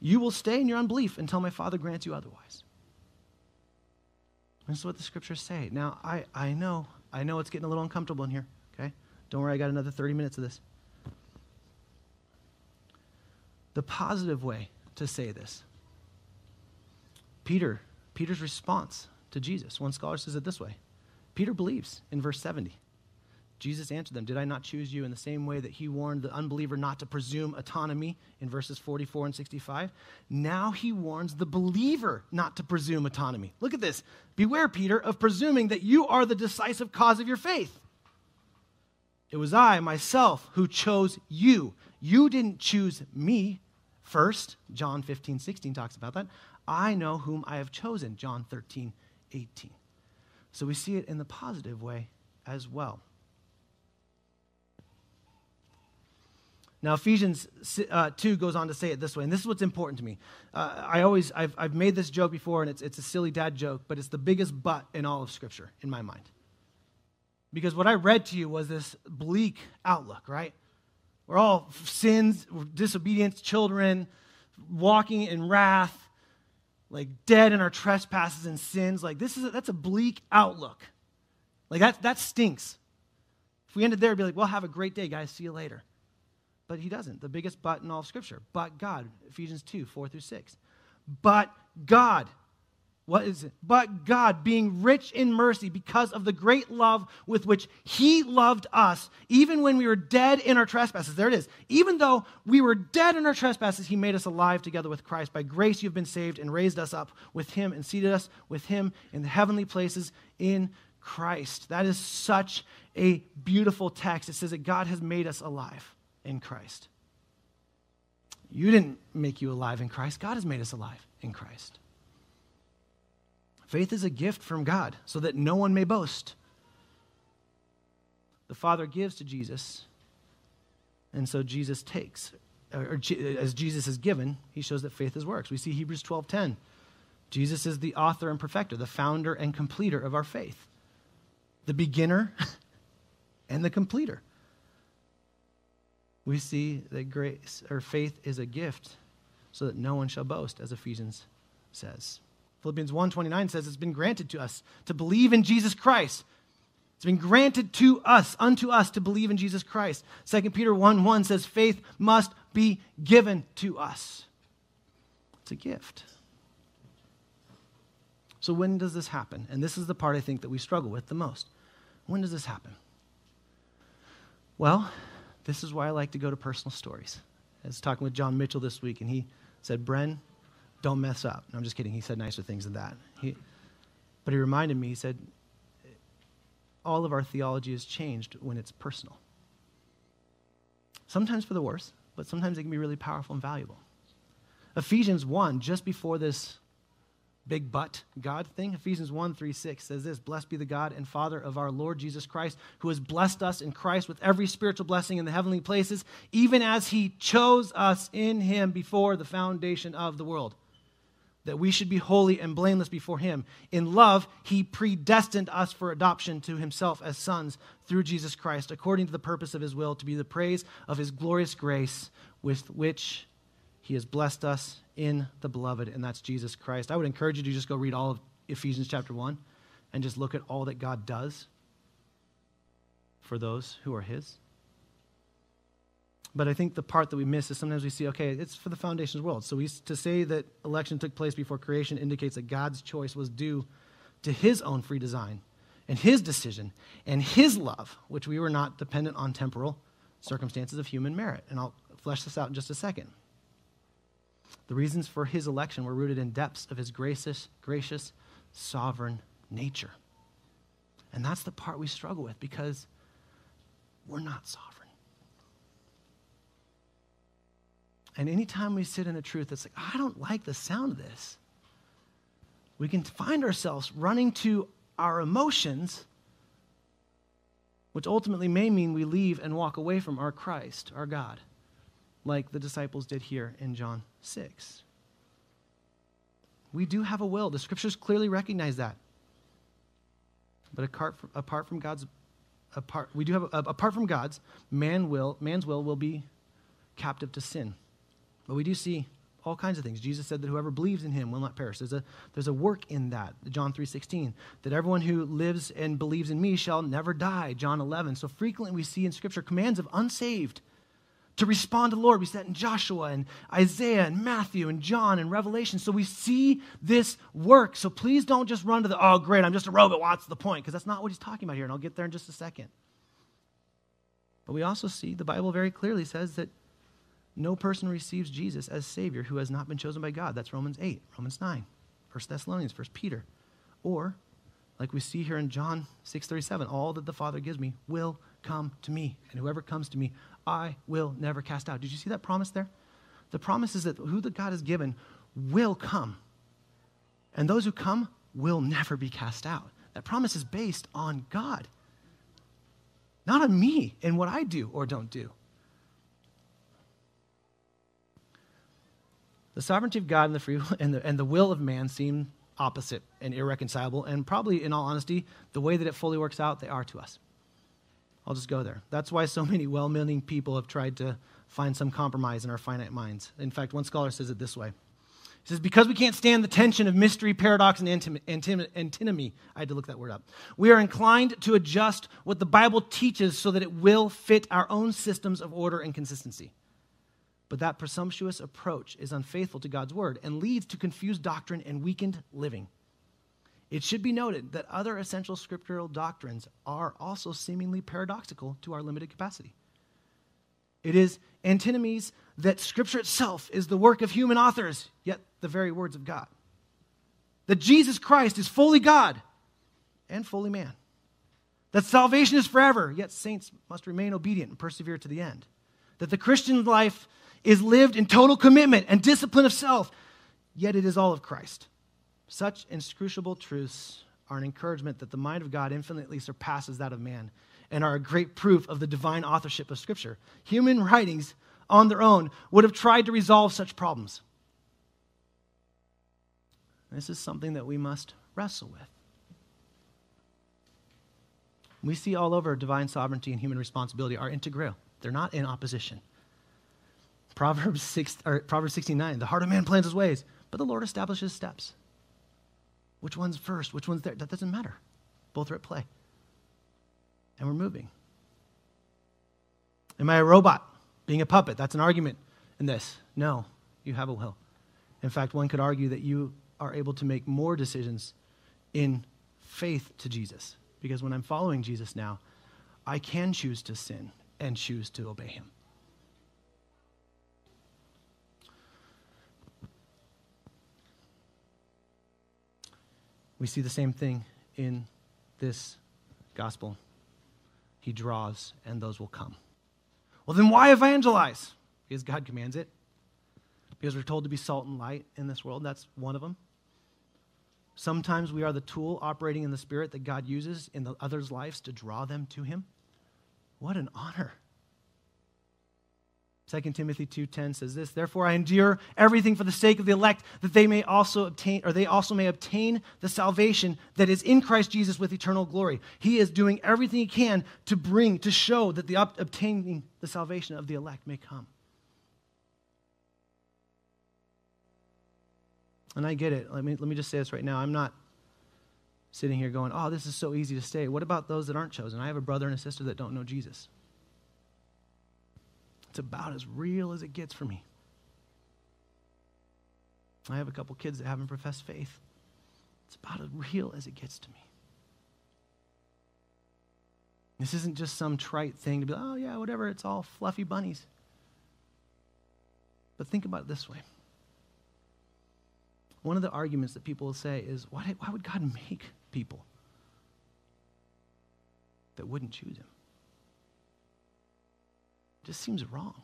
You will stay in your unbelief until my Father grants you otherwise. This is what the scriptures say. Now, I, I know, I know it's getting a little uncomfortable in here, okay? Don't worry, I got another 30 minutes of this. The positive way to say this. Peter, Peter's response to Jesus. One scholar says it this way Peter believes in verse 70. Jesus answered them, Did I not choose you in the same way that he warned the unbeliever not to presume autonomy in verses 44 and 65? Now he warns the believer not to presume autonomy. Look at this. Beware, Peter, of presuming that you are the decisive cause of your faith. It was I, myself, who chose you. You didn't choose me first. John 15, 16 talks about that. I know whom I have chosen. John 13, 18. So we see it in the positive way as well. Now, Ephesians uh, 2 goes on to say it this way, and this is what's important to me. Uh, I always, I've, I've made this joke before, and it's, it's a silly dad joke, but it's the biggest but in all of Scripture, in my mind. Because what I read to you was this bleak outlook, right? We're all sins, we're children, walking in wrath, like dead in our trespasses and sins. Like, this is a, that's a bleak outlook. Like, that, that stinks. If we ended there, it'd be like, well, have a great day, guys. See you later. But he doesn't. The biggest but in all of Scripture. But God. Ephesians 2, 4 through 6. But God. What is it? But God, being rich in mercy because of the great love with which He loved us, even when we were dead in our trespasses. There it is. Even though we were dead in our trespasses, He made us alive together with Christ. By grace, you've been saved and raised us up with Him and seated us with Him in the heavenly places in Christ. That is such a beautiful text. It says that God has made us alive in Christ. You didn't make you alive in Christ, God has made us alive in Christ. Faith is a gift from God so that no one may boast. The Father gives to Jesus And so Jesus takes, or as Jesus is given, he shows that faith is works. We see Hebrews 12:10. Jesus is the author and perfecter, the founder and completer of our faith. The beginner and the completer. We see that grace or faith is a gift so that no one shall boast, as Ephesians says. Philippians 1:29 says it's been granted to us to believe in Jesus Christ. It's been granted to us, unto us, to believe in Jesus Christ. 2 Peter 1 1 says, faith must be given to us. It's a gift. So, when does this happen? And this is the part I think that we struggle with the most. When does this happen? Well, this is why I like to go to personal stories. I was talking with John Mitchell this week, and he said, Bren, don't mess up. No, I'm just kidding. He said nicer things than that. He, but he reminded me, he said, all of our theology is changed when it's personal. Sometimes for the worse, but sometimes it can be really powerful and valuable. Ephesians 1, just before this big but God thing, Ephesians 1 3 6 says this Blessed be the God and Father of our Lord Jesus Christ, who has blessed us in Christ with every spiritual blessing in the heavenly places, even as he chose us in him before the foundation of the world that we should be holy and blameless before Him. In love, He predestined us for adoption to Himself as sons through Jesus Christ, according to the purpose of His will, to be the praise of His glorious grace with which He has blessed us in the beloved, and that's Jesus Christ. I would encourage you to just go read all of Ephesians chapter 1 and just look at all that God does for those who are His. But I think the part that we miss is sometimes we see, okay, it's for the foundations world. So we, to say that election took place before creation indicates that God's choice was due to his own free design and his decision and his love, which we were not dependent on temporal circumstances of human merit. And I'll flesh this out in just a second. The reasons for his election were rooted in depths of his gracious, gracious, sovereign nature. And that's the part we struggle with because we're not sovereign. And anytime we sit in a truth that's like, I don't like the sound of this, we can find ourselves running to our emotions, which ultimately may mean we leave and walk away from our Christ, our God, like the disciples did here in John 6. We do have a will. The scriptures clearly recognize that. But apart from, apart from God's, apart, we do have, apart from God's, man will, man's will will be captive to sin. But we do see all kinds of things. Jesus said that whoever believes in him will not perish. There's a, there's a work in that, John 3.16, that everyone who lives and believes in me shall never die, John 11. So frequently we see in Scripture commands of unsaved to respond to the Lord. We see that in Joshua and Isaiah and Matthew and John and Revelation. So we see this work. So please don't just run to the, oh, great, I'm just a robot. What's the point? Because that's not what he's talking about here, and I'll get there in just a second. But we also see the Bible very clearly says that no person receives Jesus as Savior who has not been chosen by God. That's Romans 8, Romans 9, 1 Thessalonians, 1 Peter. Or, like we see here in John 6:37, all that the Father gives me will come to me, and whoever comes to me, I will never cast out. Did you see that promise there? The promise is that who the God has given will come. And those who come will never be cast out. That promise is based on God, not on me and what I do or don't do. The sovereignty of God and the, free, and the, and the will of man seem opposite and irreconcilable, and probably, in all honesty, the way that it fully works out, they are to us. I'll just go there. That's why so many well meaning people have tried to find some compromise in our finite minds. In fact, one scholar says it this way He says, Because we can't stand the tension of mystery, paradox, and antinomy, I had to look that word up, we are inclined to adjust what the Bible teaches so that it will fit our own systems of order and consistency. But that presumptuous approach is unfaithful to God's word and leads to confused doctrine and weakened living. It should be noted that other essential scriptural doctrines are also seemingly paradoxical to our limited capacity. It is antinomies that Scripture itself is the work of human authors, yet the very words of God. That Jesus Christ is fully God and fully man. That salvation is forever, yet saints must remain obedient and persevere to the end. That the Christian life is lived in total commitment and discipline of self, yet it is all of Christ. Such inscrutable truths are an encouragement that the mind of God infinitely surpasses that of man and are a great proof of the divine authorship of Scripture. Human writings on their own would have tried to resolve such problems. This is something that we must wrestle with. We see all over divine sovereignty and human responsibility are integral. They're not in opposition. Proverbs, 6, or Proverbs 69 The heart of man plans his ways, but the Lord establishes steps. Which one's first? Which one's there? That doesn't matter. Both are at play. And we're moving. Am I a robot? Being a puppet? That's an argument in this. No, you have a will. In fact, one could argue that you are able to make more decisions in faith to Jesus. Because when I'm following Jesus now, I can choose to sin and choose to obey him. We see the same thing in this gospel. He draws, and those will come. Well, then why evangelize? Because God commands it. Because we're told to be salt and light in this world. That's one of them. Sometimes we are the tool operating in the Spirit that God uses in the others' lives to draw them to Him. What an honor. 2 Timothy 2:10 says this, therefore I endure everything for the sake of the elect that they may also obtain or they also may obtain the salvation that is in Christ Jesus with eternal glory. He is doing everything he can to bring to show that the obtaining the salvation of the elect may come. And I get it. Let me, let me just say this right now. I'm not sitting here going, oh, this is so easy to stay. What about those that aren't chosen? I have a brother and a sister that don't know Jesus. It's about as real as it gets for me. I have a couple kids that haven't professed faith. It's about as real as it gets to me. This isn't just some trite thing to be, like, oh, yeah, whatever, it's all fluffy bunnies. But think about it this way one of the arguments that people will say is why, why would God make people that wouldn't choose him? Just seems wrong.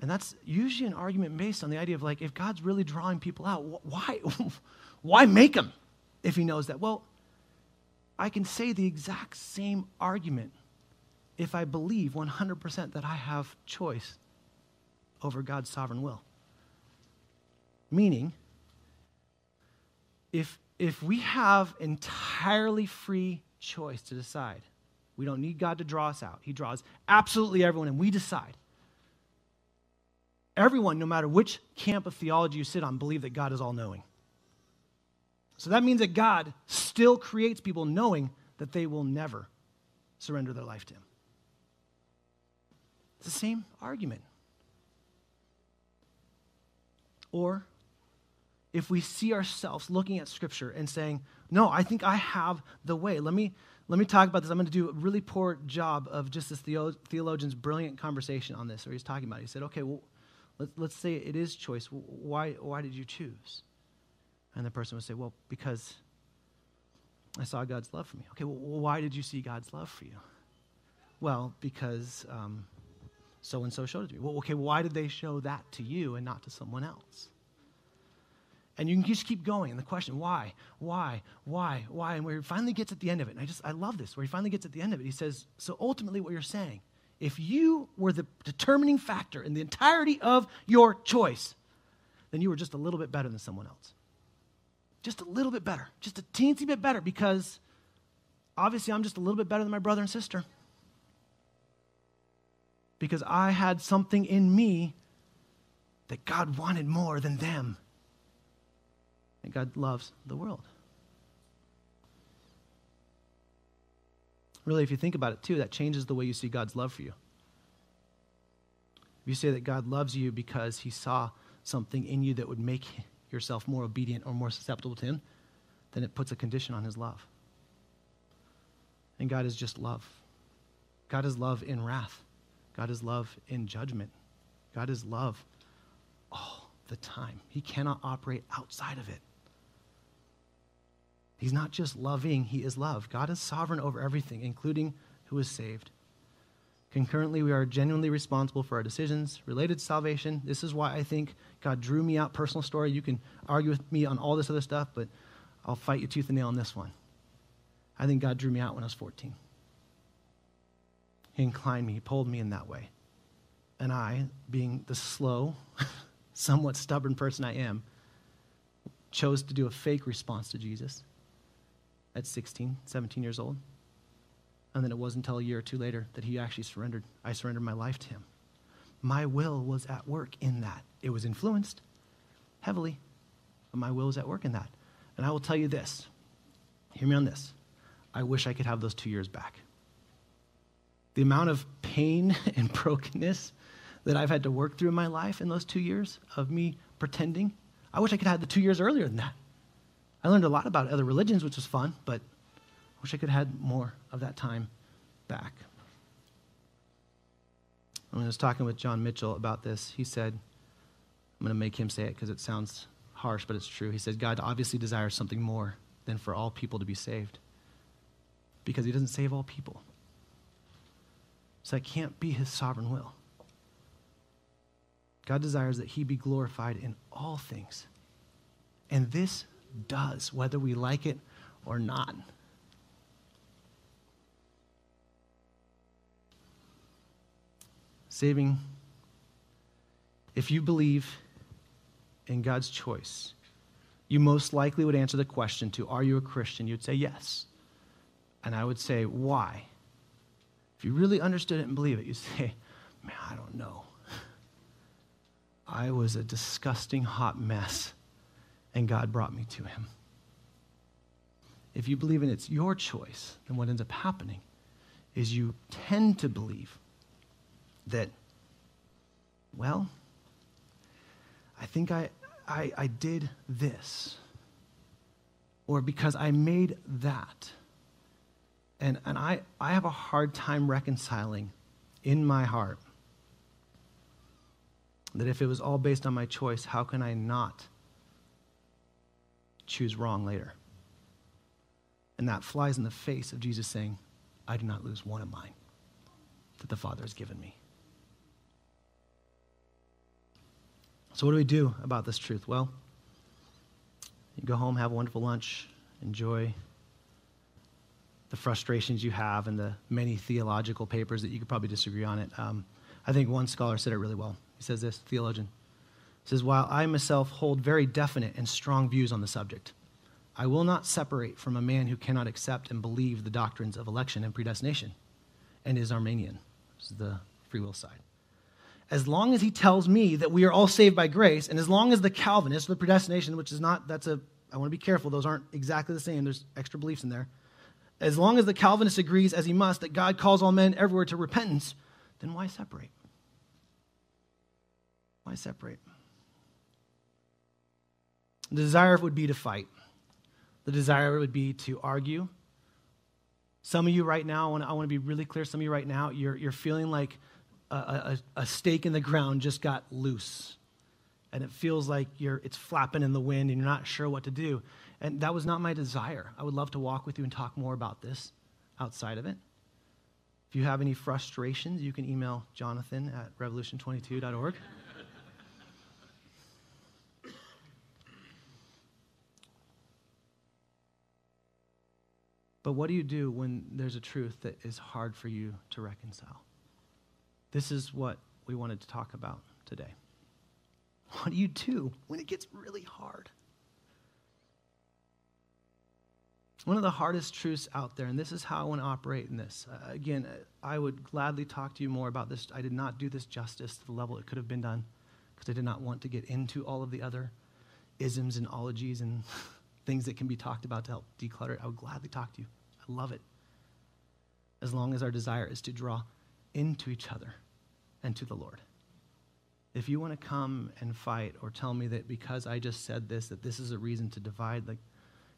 And that's usually an argument based on the idea of like, if God's really drawing people out, why, why make them if he knows that? Well, I can say the exact same argument if I believe 100% that I have choice over God's sovereign will. Meaning, if, if we have entirely free choice to decide, we don't need God to draw us out. He draws absolutely everyone, and we decide. Everyone, no matter which camp of theology you sit on, believe that God is all knowing. So that means that God still creates people knowing that they will never surrender their life to Him. It's the same argument. Or if we see ourselves looking at Scripture and saying, No, I think I have the way. Let me, let me talk about this. I'm going to do a really poor job of just this theologian's brilliant conversation on this, where he's talking about it. He said, Okay, well, let, let's say it is choice. Why, why did you choose? And the person would say, Well, because I saw God's love for me. Okay, well, why did you see God's love for you? Well, because so and so showed it to me. Well, okay, why did they show that to you and not to someone else? And you can just keep going. And the question, why, why, why, why? And where he finally gets at the end of it, and I just, I love this, where he finally gets at the end of it, he says, So ultimately, what you're saying, if you were the determining factor in the entirety of your choice, then you were just a little bit better than someone else. Just a little bit better. Just a teensy bit better because obviously I'm just a little bit better than my brother and sister. Because I had something in me that God wanted more than them. And God loves the world. Really, if you think about it too, that changes the way you see God's love for you. If you say that God loves you because he saw something in you that would make yourself more obedient or more susceptible to him, then it puts a condition on his love. And God is just love. God is love in wrath. God is love in judgment. God is love all the time. He cannot operate outside of it. He's not just loving, he is love. God is sovereign over everything, including who is saved. Concurrently, we are genuinely responsible for our decisions related to salvation. This is why I think God drew me out. Personal story. You can argue with me on all this other stuff, but I'll fight you tooth and nail on this one. I think God drew me out when I was 14. He inclined me, He pulled me in that way. And I, being the slow, somewhat stubborn person I am, chose to do a fake response to Jesus at 16, 17 years old. And then it wasn't until a year or two later that he actually surrendered. I surrendered my life to him. My will was at work in that. It was influenced heavily, but my will was at work in that. And I will tell you this hear me on this. I wish I could have those two years back. The amount of pain and brokenness that I've had to work through in my life in those two years of me pretending, I wish I could have had the two years earlier than that. I learned a lot about other religions, which was fun, but I wish I could have had more of that time back. When I was talking with John Mitchell about this, he said, I'm going to make him say it because it sounds harsh, but it's true. He said, God obviously desires something more than for all people to be saved because he doesn't save all people. So that can't be his sovereign will. God desires that he be glorified in all things. And this does, whether we like it or not. Saving, if you believe in God's choice, you most likely would answer the question to, Are you a Christian? You'd say yes. And I would say, Why? If you really understood it and believe it, you'd say, Man, I don't know. I was a disgusting hot mess, and God brought me to Him. If you believe in it's your choice, then what ends up happening is you tend to believe that, well, I think I, I, I did this, or because I made that. And, and I, I have a hard time reconciling in my heart that if it was all based on my choice, how can I not choose wrong later? And that flies in the face of Jesus saying, I do not lose one of mine that the Father has given me. So, what do we do about this truth? Well, you go home, have a wonderful lunch, enjoy the frustrations you have and the many theological papers that you could probably disagree on it. Um, I think one scholar said it really well. He says this, theologian. Says, While I myself hold very definite and strong views on the subject, I will not separate from a man who cannot accept and believe the doctrines of election and predestination and is Arminian. This is the free will side. As long as he tells me that we are all saved by grace, and as long as the Calvinist, the predestination, which is not, that's a, I want to be careful, those aren't exactly the same, there's extra beliefs in there. As long as the Calvinist agrees, as he must, that God calls all men everywhere to repentance, then why separate? Why separate? The desire would be to fight. The desire would be to argue. Some of you right now, I want to, I want to be really clear. Some of you right now, you're, you're feeling like a, a, a stake in the ground just got loose. And it feels like you're, it's flapping in the wind and you're not sure what to do. And that was not my desire. I would love to walk with you and talk more about this outside of it. If you have any frustrations, you can email jonathan at revolution22.org. But what do you do when there's a truth that is hard for you to reconcile? This is what we wanted to talk about today. What do you do when it gets really hard? One of the hardest truths out there, and this is how I want to operate in this. Uh, again, I would gladly talk to you more about this. I did not do this justice to the level it could have been done because I did not want to get into all of the other isms and ologies and things that can be talked about to help declutter it. I would gladly talk to you love it. As long as our desire is to draw into each other and to the Lord. If you want to come and fight or tell me that because I just said this, that this is a reason to divide, like,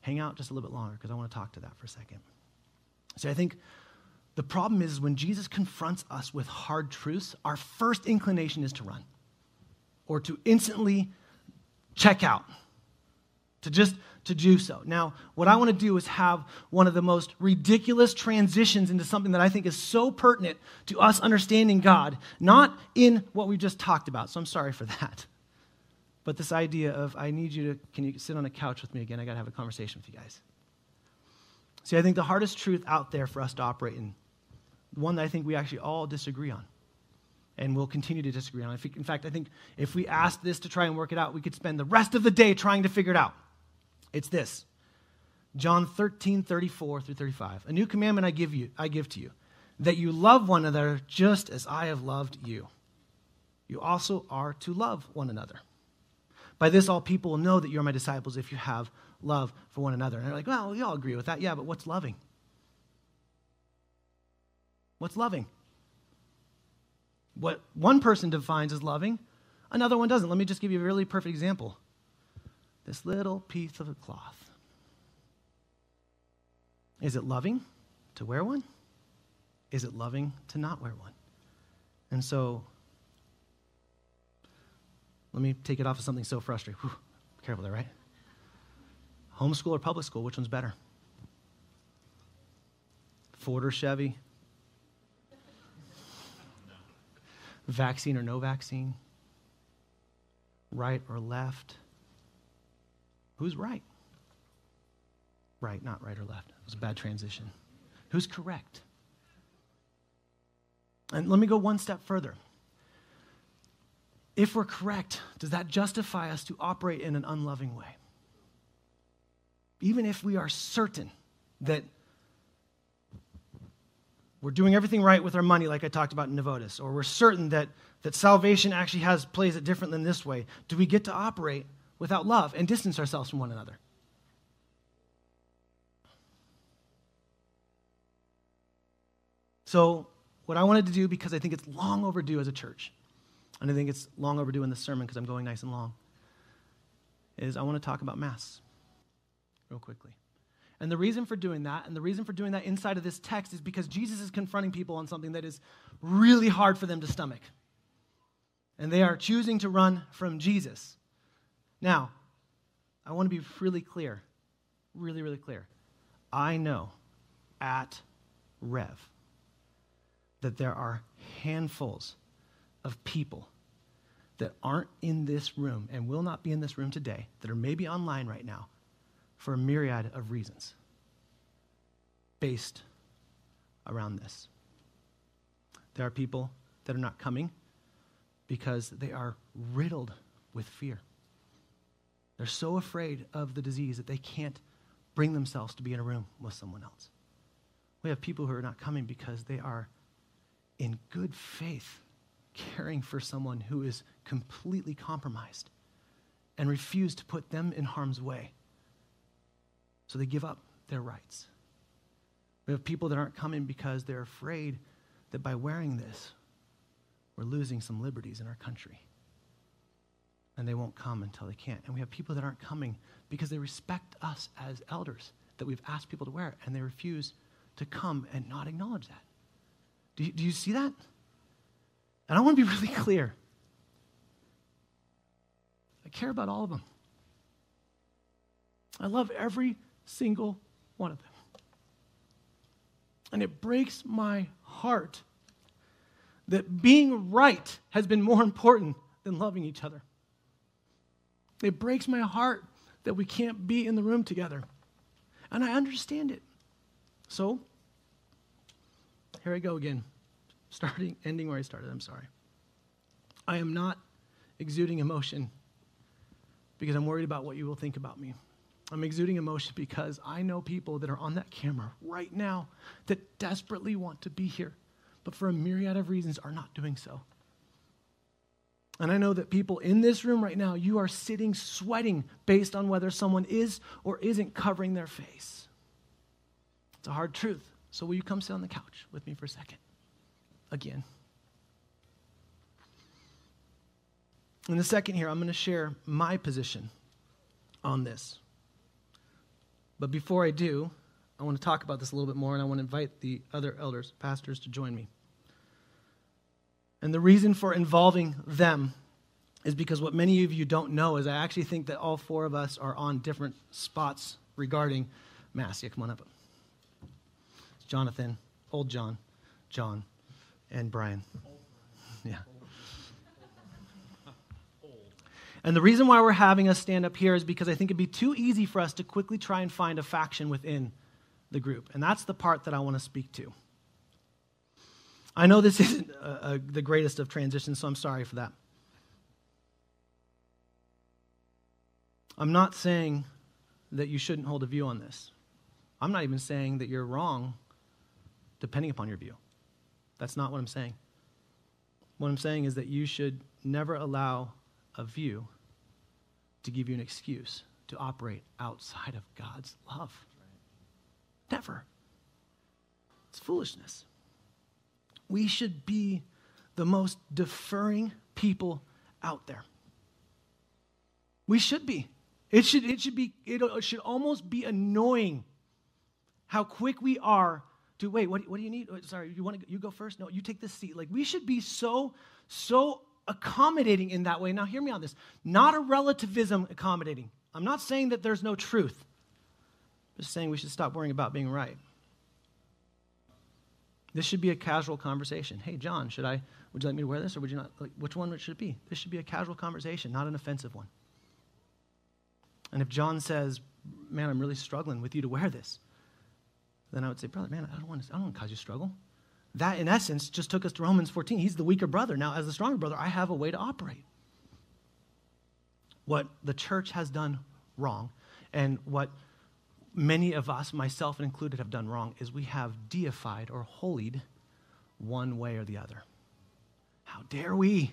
hang out just a little bit longer because I want to talk to that for a second. See, I think the problem is when Jesus confronts us with hard truths, our first inclination is to run or to instantly check out, to just to do so. Now, what I want to do is have one of the most ridiculous transitions into something that I think is so pertinent to us understanding God, not in what we just talked about. So I'm sorry for that. But this idea of, I need you to, can you sit on a couch with me again? I got to have a conversation with you guys. See, I think the hardest truth out there for us to operate in one that I think we actually all disagree on and we'll continue to disagree on. In fact, I think if we asked this to try and work it out, we could spend the rest of the day trying to figure it out. It's this John 13, 34 through 35. A new commandment I give you, I give to you, that you love one another just as I have loved you. You also are to love one another. By this, all people will know that you're my disciples if you have love for one another. And they're like, well, we all agree with that. Yeah, but what's loving? What's loving? What one person defines as loving, another one doesn't. Let me just give you a really perfect example. This little piece of a cloth. Is it loving to wear one? Is it loving to not wear one? And so, let me take it off of something so frustrating. Whew, careful there, right? Homeschool or public school, which one's better? Ford or Chevy? Vaccine or no vaccine? Right or left? Who's right? Right, not right or left. It was a bad transition. Who's correct? And let me go one step further. If we're correct, does that justify us to operate in an unloving way? Even if we are certain that we're doing everything right with our money, like I talked about in Navotas, or we're certain that, that salvation actually has plays it different than this way, do we get to operate without love and distance ourselves from one another? So, what I wanted to do, because I think it's long overdue as a church, and I think it's long overdue in this sermon because I'm going nice and long, is I want to talk about Mass real quickly. And the reason for doing that, and the reason for doing that inside of this text, is because Jesus is confronting people on something that is really hard for them to stomach. And they are choosing to run from Jesus. Now, I want to be really clear, really, really clear. I know at Rev that there are handfuls of people that aren't in this room and will not be in this room today, that are maybe online right now, for a myriad of reasons based around this. There are people that are not coming because they are riddled with fear. They're so afraid of the disease that they can't bring themselves to be in a room with someone else. We have people who are not coming because they are in good faith caring for someone who is completely compromised and refuse to put them in harm's way so they give up their rights. We have people that aren't coming because they're afraid that by wearing this, we're losing some liberties in our country. And they won't come until they can't. And we have people that aren't coming because they respect us as elders, that we've asked people to wear and they refuse to come and not acknowledge that. Do you, do you see that? And I want to be really clear. I care about all of them. I love every single one of them. And it breaks my heart that being right has been more important than loving each other. It breaks my heart that we can't be in the room together. And I understand it. So, here I go again. Starting, ending where I started. I'm sorry. I am not exuding emotion because I'm worried about what you will think about me. I'm exuding emotion because I know people that are on that camera right now that desperately want to be here, but for a myriad of reasons are not doing so. And I know that people in this room right now, you are sitting sweating based on whether someone is or isn't covering their face. It's a hard truth. So, will you come sit on the couch with me for a second? Again. In the second here, I'm going to share my position on this. But before I do, I want to talk about this a little bit more, and I want to invite the other elders, pastors, to join me. And the reason for involving them is because what many of you don't know is I actually think that all four of us are on different spots regarding Mass. Yeah, come on up. It's Jonathan, old John, John, and Brian. Yeah. And the reason why we're having us stand up here is because I think it'd be too easy for us to quickly try and find a faction within the group. And that's the part that I want to speak to. I know this isn't uh, uh, the greatest of transitions, so I'm sorry for that. I'm not saying that you shouldn't hold a view on this. I'm not even saying that you're wrong depending upon your view. That's not what I'm saying. What I'm saying is that you should never allow a view to give you an excuse to operate outside of God's love. Never. It's foolishness. We should be the most deferring people out there. We should be. It should, it should be, it should almost be annoying how quick we are to wait, what, what do you need? Oh, sorry, you want to, you go first? No, you take this seat. Like we should be so, so accommodating in that way. Now hear me on this. Not a relativism accommodating. I'm not saying that there's no truth. I'm just saying we should stop worrying about being right. This should be a casual conversation. Hey, John, should I, would you like me to wear this or would you not? Like, which one should it be? This should be a casual conversation, not an offensive one. And if John says, man, I'm really struggling with you to wear this, then I would say, brother, man, I don't want to, I don't want to cause you struggle. That, in essence, just took us to Romans 14. He's the weaker brother. Now, as the stronger brother, I have a way to operate. What the church has done wrong, and what many of us, myself included, have done wrong, is we have deified or holied one way or the other. How dare we?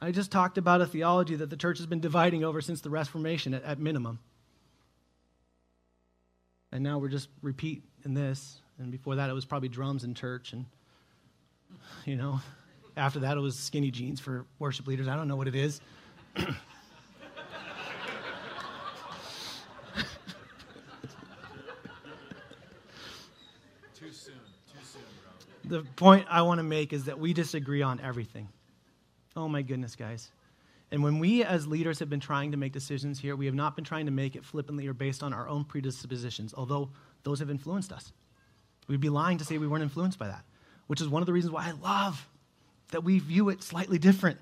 I just talked about a theology that the church has been dividing over since the Reformation at, at minimum. And now we're just repeating this. And before that, it was probably drums in church. And, you know, after that, it was skinny jeans for worship leaders. I don't know what it is. too soon. Too soon, bro. The point I want to make is that we disagree on everything. Oh, my goodness, guys. And when we as leaders have been trying to make decisions here, we have not been trying to make it flippantly or based on our own predispositions, although those have influenced us. We'd be lying to say we weren't influenced by that, which is one of the reasons why I love that we view it slightly different.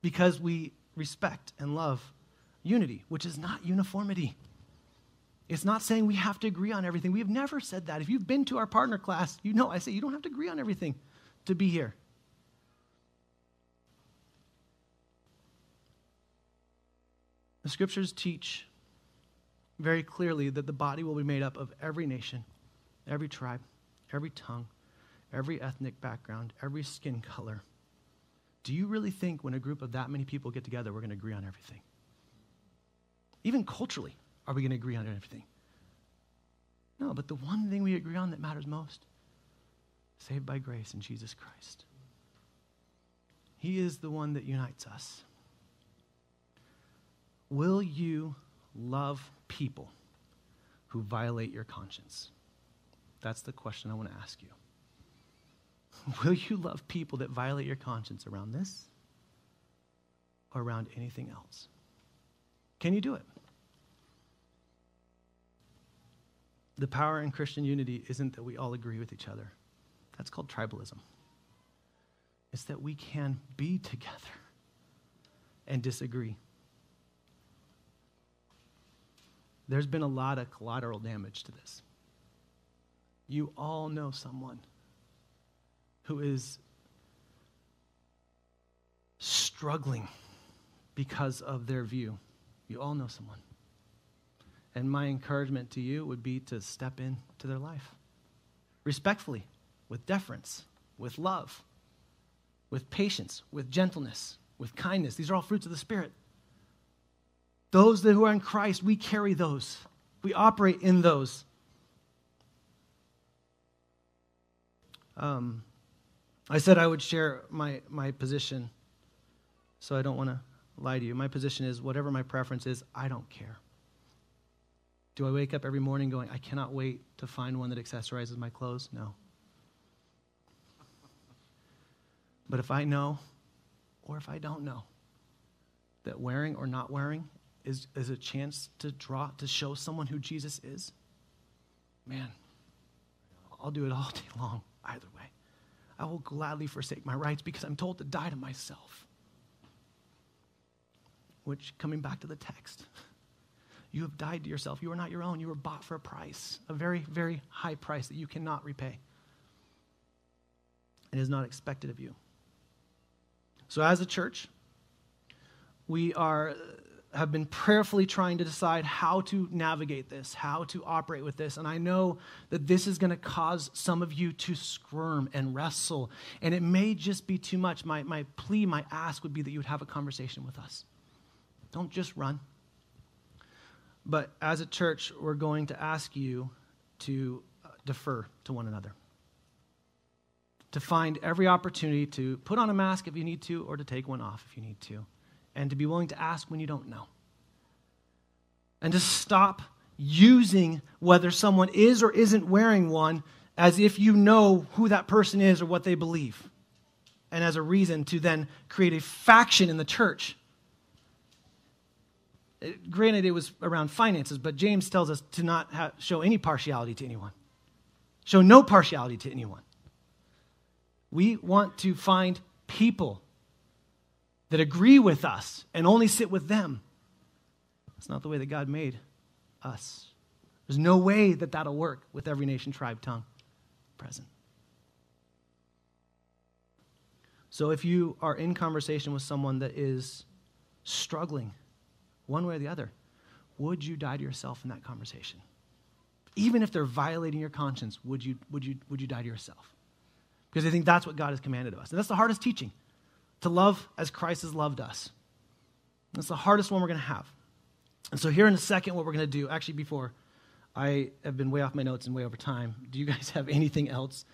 Because we respect and love unity, which is not uniformity. It's not saying we have to agree on everything. We've never said that. If you've been to our partner class, you know I say you don't have to agree on everything to be here. The scriptures teach very clearly that the body will be made up of every nation, every tribe, every tongue, every ethnic background, every skin color. Do you really think when a group of that many people get together, we're going to agree on everything? Even culturally, are we going to agree on everything? No, but the one thing we agree on that matters most saved by grace in Jesus Christ. He is the one that unites us. Will you love people who violate your conscience? That's the question I want to ask you. Will you love people that violate your conscience around this or around anything else? Can you do it? The power in Christian unity isn't that we all agree with each other. That's called tribalism. It's that we can be together and disagree. There's been a lot of collateral damage to this. You all know someone who is struggling because of their view. You all know someone. And my encouragement to you would be to step into their life respectfully, with deference, with love, with patience, with gentleness, with kindness. These are all fruits of the Spirit. Those that who are in Christ, we carry those. We operate in those. Um, I said I would share my, my position, so I don't want to lie to you. My position is whatever my preference is, I don't care. Do I wake up every morning going, I cannot wait to find one that accessorizes my clothes? No. But if I know, or if I don't know, that wearing or not wearing is, is a chance to draw, to show someone who Jesus is, man, I'll do it all day long, either way. I will gladly forsake my rights because I'm told to die to myself. Which, coming back to the text, You have died to yourself. You are not your own. You were bought for a price, a very, very high price that you cannot repay. It is not expected of you. So, as a church, we are have been prayerfully trying to decide how to navigate this, how to operate with this. And I know that this is going to cause some of you to squirm and wrestle. And it may just be too much. My, my plea, my ask would be that you would have a conversation with us. Don't just run. But as a church, we're going to ask you to uh, defer to one another. To find every opportunity to put on a mask if you need to, or to take one off if you need to and to be willing to ask when you don't know. And to stop using whether someone is or isn't wearing one as if you know who that person is or what they believe, and as a reason to then create a faction in the church. Granted, it was around finances, but James tells us to not show any partiality to anyone, show no partiality to anyone. We want to find people that agree with us and only sit with them. That's not the way that God made us. There's no way that that'll work with every nation, tribe, tongue present. So if you are in conversation with someone that is struggling one way or the other, would you die to yourself in that conversation? Even if they're violating your conscience, would you, would you, would you die to yourself? Because I think that's what God has commanded of us. And that's the hardest teaching to love as Christ has loved us. That's the hardest one we're going to have. And so, here in a second, what we're going to do, actually, before I have been way off my notes and way over time, do you guys have anything else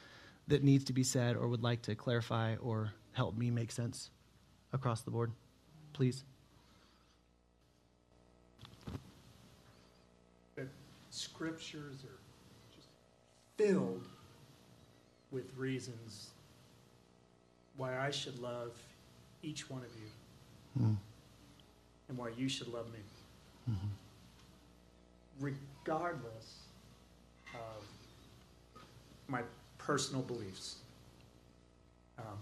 that needs to be said or would like to clarify or help me make sense across the board? Please. The scriptures are just filled with reasons why I should love each one of you mm. and why you should love me. Mm-hmm. Regardless of my personal beliefs. Um,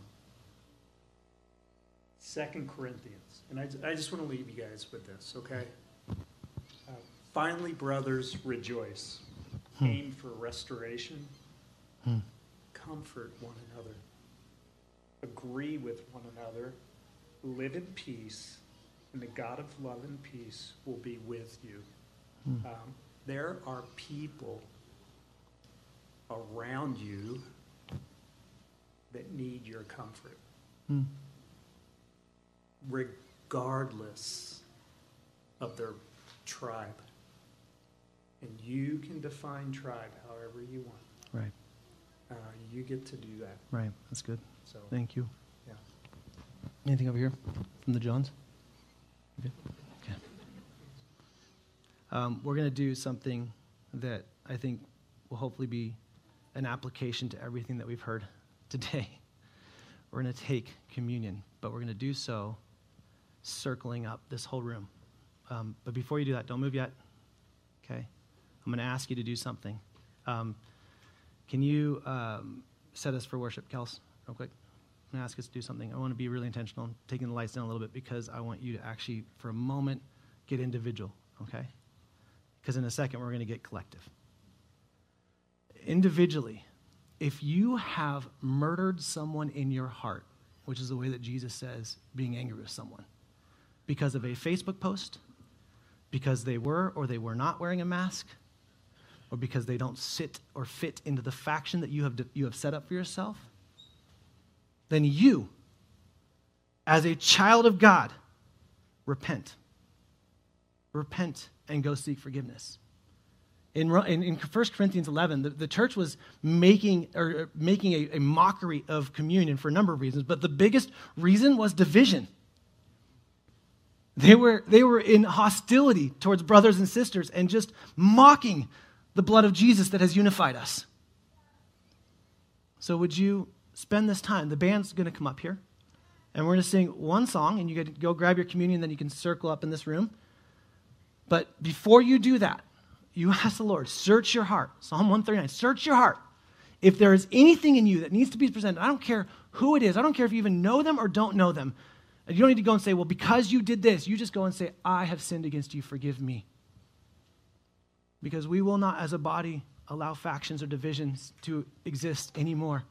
Second Corinthians, and I, I just want to leave you guys with this, okay? Finally, brothers, rejoice. Hmm. Aim for restoration. Hmm. Comfort one another. Agree with one another live in peace, and the God of love and peace will be with you. Hmm. Um, there are people around you that need your comfort, hmm. regardless of their tribe. And you can define tribe however you want. Right. Uh, you get to do that. Right. That's good. So thank you. Yeah. Anything over here from the Johns? Okay. okay. Um, we're going to do something that I think will hopefully be an application to everything that we've heard today. We're going to take communion, but we're going to do so circling up this whole room. Um, but before you do that, don't move yet. Okay? I'm going to ask you to do something. Um, can you um, set us for worship, Kels, real quick? I'm going to ask us to do something. I want to be really intentional, taking the lights down a little bit because I want you to actually, for a moment, get individual, okay? Because in a second, we're going to get collective. Individually, if you have murdered someone in your heart, which is the way that Jesus says being angry with someone, because of a Facebook post, because they were or they were not wearing a mask, or because they don't sit or fit into the faction that you have, you have set up for yourself, then you, as a child of God, repent. Repent and go seek forgiveness. In, in, in 1 Corinthians 11, the, the church was making, or making a, a mockery of communion for a number of reasons, but the biggest reason was division. They were, they were in hostility towards brothers and sisters and just mocking the blood of Jesus that has unified us. So, would you spend this time. The band's going to come up here, and we're going to sing one song, and you can go grab your communion, then you can circle up in this room. But before you do that, you ask the Lord, search your heart. Psalm 139, search your heart. If there is anything in you that needs to be presented, I don't care who it is, I don't care if you even know them or don't know them. You don't need to go and say, well, because you did this, you just go and say, I have sinned against you, forgive me. Because we will not, as a body, allow factions or divisions to exist anymore.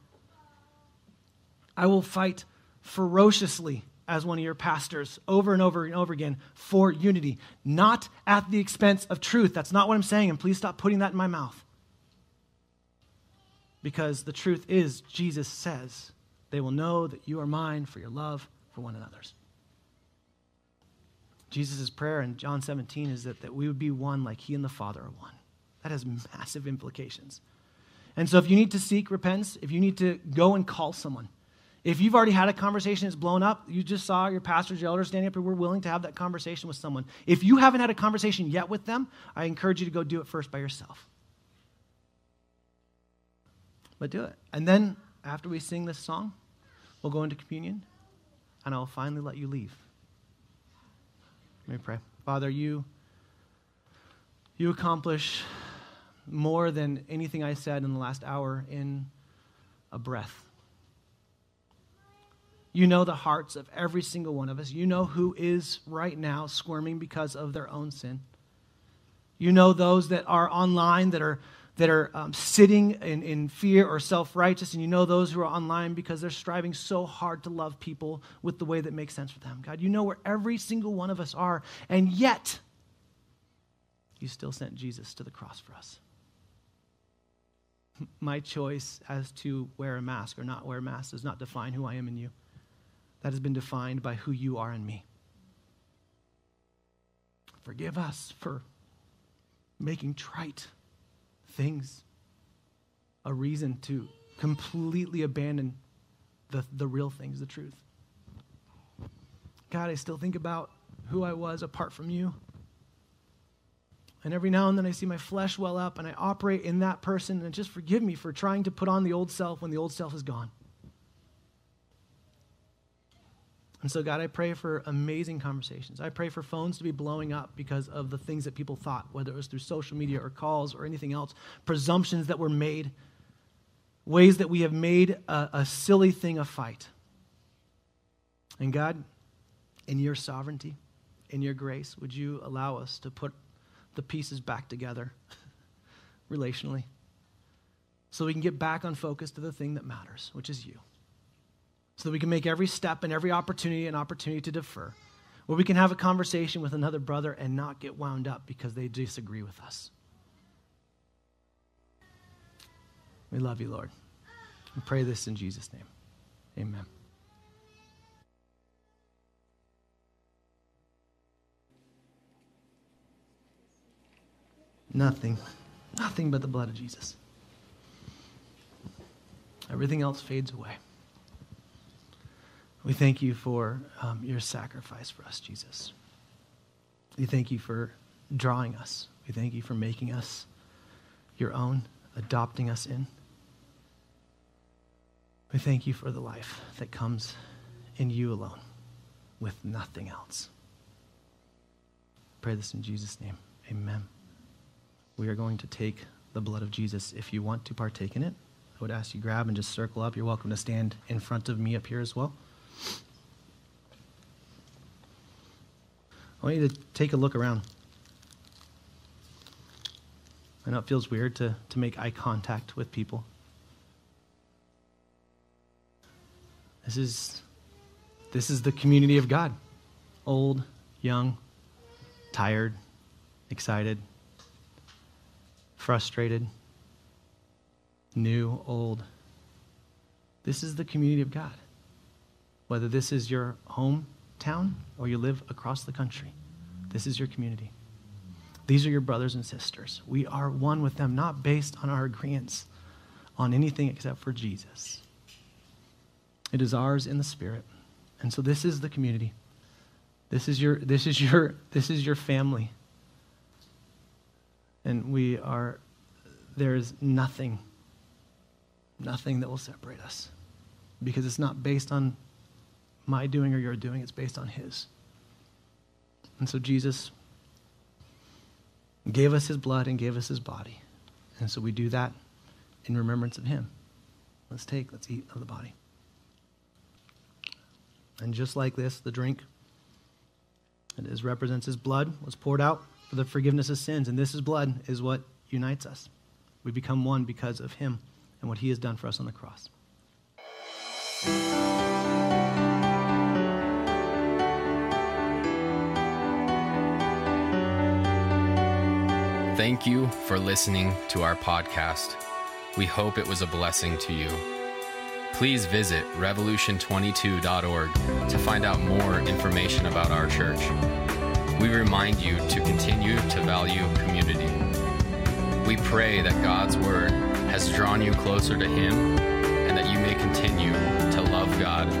I will fight ferociously as one of your pastors over and over and over again for unity, not at the expense of truth. That's not what I'm saying, and please stop putting that in my mouth. Because the truth is, Jesus says, they will know that you are mine for your love for one another's. Jesus' prayer in John 17 is that, that we would be one like he and the Father are one. That has massive implications. And so if you need to seek repentance, if you need to go and call someone, if you've already had a conversation that's blown up, you just saw your pastors, your elders standing up, and we're willing to have that conversation with someone. If you haven't had a conversation yet with them, I encourage you to go do it first by yourself. But do it. And then after we sing this song, we'll go into communion, and I'll finally let you leave. Let me pray. Father, you, you accomplish more than anything I said in the last hour in a breath. You know the hearts of every single one of us. You know who is right now squirming because of their own sin. You know those that are online that are that are um, sitting in, in fear or self righteous, and you know those who are online because they're striving so hard to love people with the way that makes sense for them. God, you know where every single one of us are, and yet you still sent Jesus to the cross for us. My choice as to wear a mask or not wear a mask does not define who I am in you. That has been defined by who you are in me. Forgive us for making trite things a reason to completely abandon the, the real things, the truth. God, I still think about who I was apart from you. And every now and then I see my flesh well up and I operate in that person. And just forgive me for trying to put on the old self when the old self is gone. And so, God, I pray for amazing conversations. I pray for phones to be blowing up because of the things that people thought, whether it was through social media or calls or anything else, presumptions that were made, ways that we have made a, a silly thing a fight. And God, in your sovereignty, in your grace, would you allow us to put the pieces back together relationally so we can get back on focus to the thing that matters, which is you so that we can make every step and every opportunity an opportunity to defer, where we can have a conversation with another brother and not get wound up because they disagree with us. We love you, Lord. We pray this in Jesus' name. Amen. Nothing, nothing but the blood of Jesus. Everything else fades away. We thank you for um, your sacrifice for us, Jesus. We thank you for drawing us. We thank you for making us your own, adopting us in. We thank you for the life that comes in you alone with nothing else. Pray this in Jesus' name. Amen. We are going to take the blood of Jesus. If you want to partake in it, I would ask you grab and just circle up. You're welcome to stand in front of me up here as well. I want you to take a look around. I know it feels weird to, to make eye contact with people. This is, this is the community of God old, young, tired, excited, frustrated, new, old. This is the community of God. Whether this is your hometown or you live across the country, this is your community. These are your brothers and sisters. We are one with them, not based on our agreements on anything except for Jesus. It is ours in the Spirit. And so this is the community. This is your, this is your, this is your family. And we are, there is nothing, nothing that will separate us because it's not based on my doing or your doing, it's based on His. And so Jesus gave us His blood and gave us His body. And so we do that in remembrance of Him. Let's take, let's eat of the body. And just like this, the drink, it is represents His blood, was poured out for the forgiveness of sins. And this is blood is what unites us. We become one because of him and what he has done for us on the cross. Thank you for listening to our podcast. We hope it was a blessing to you. Please visit revolution22.org to find out more information about our church. We remind you to continue to value community. We pray that God's Word has drawn you closer to Him and that you may continue to love God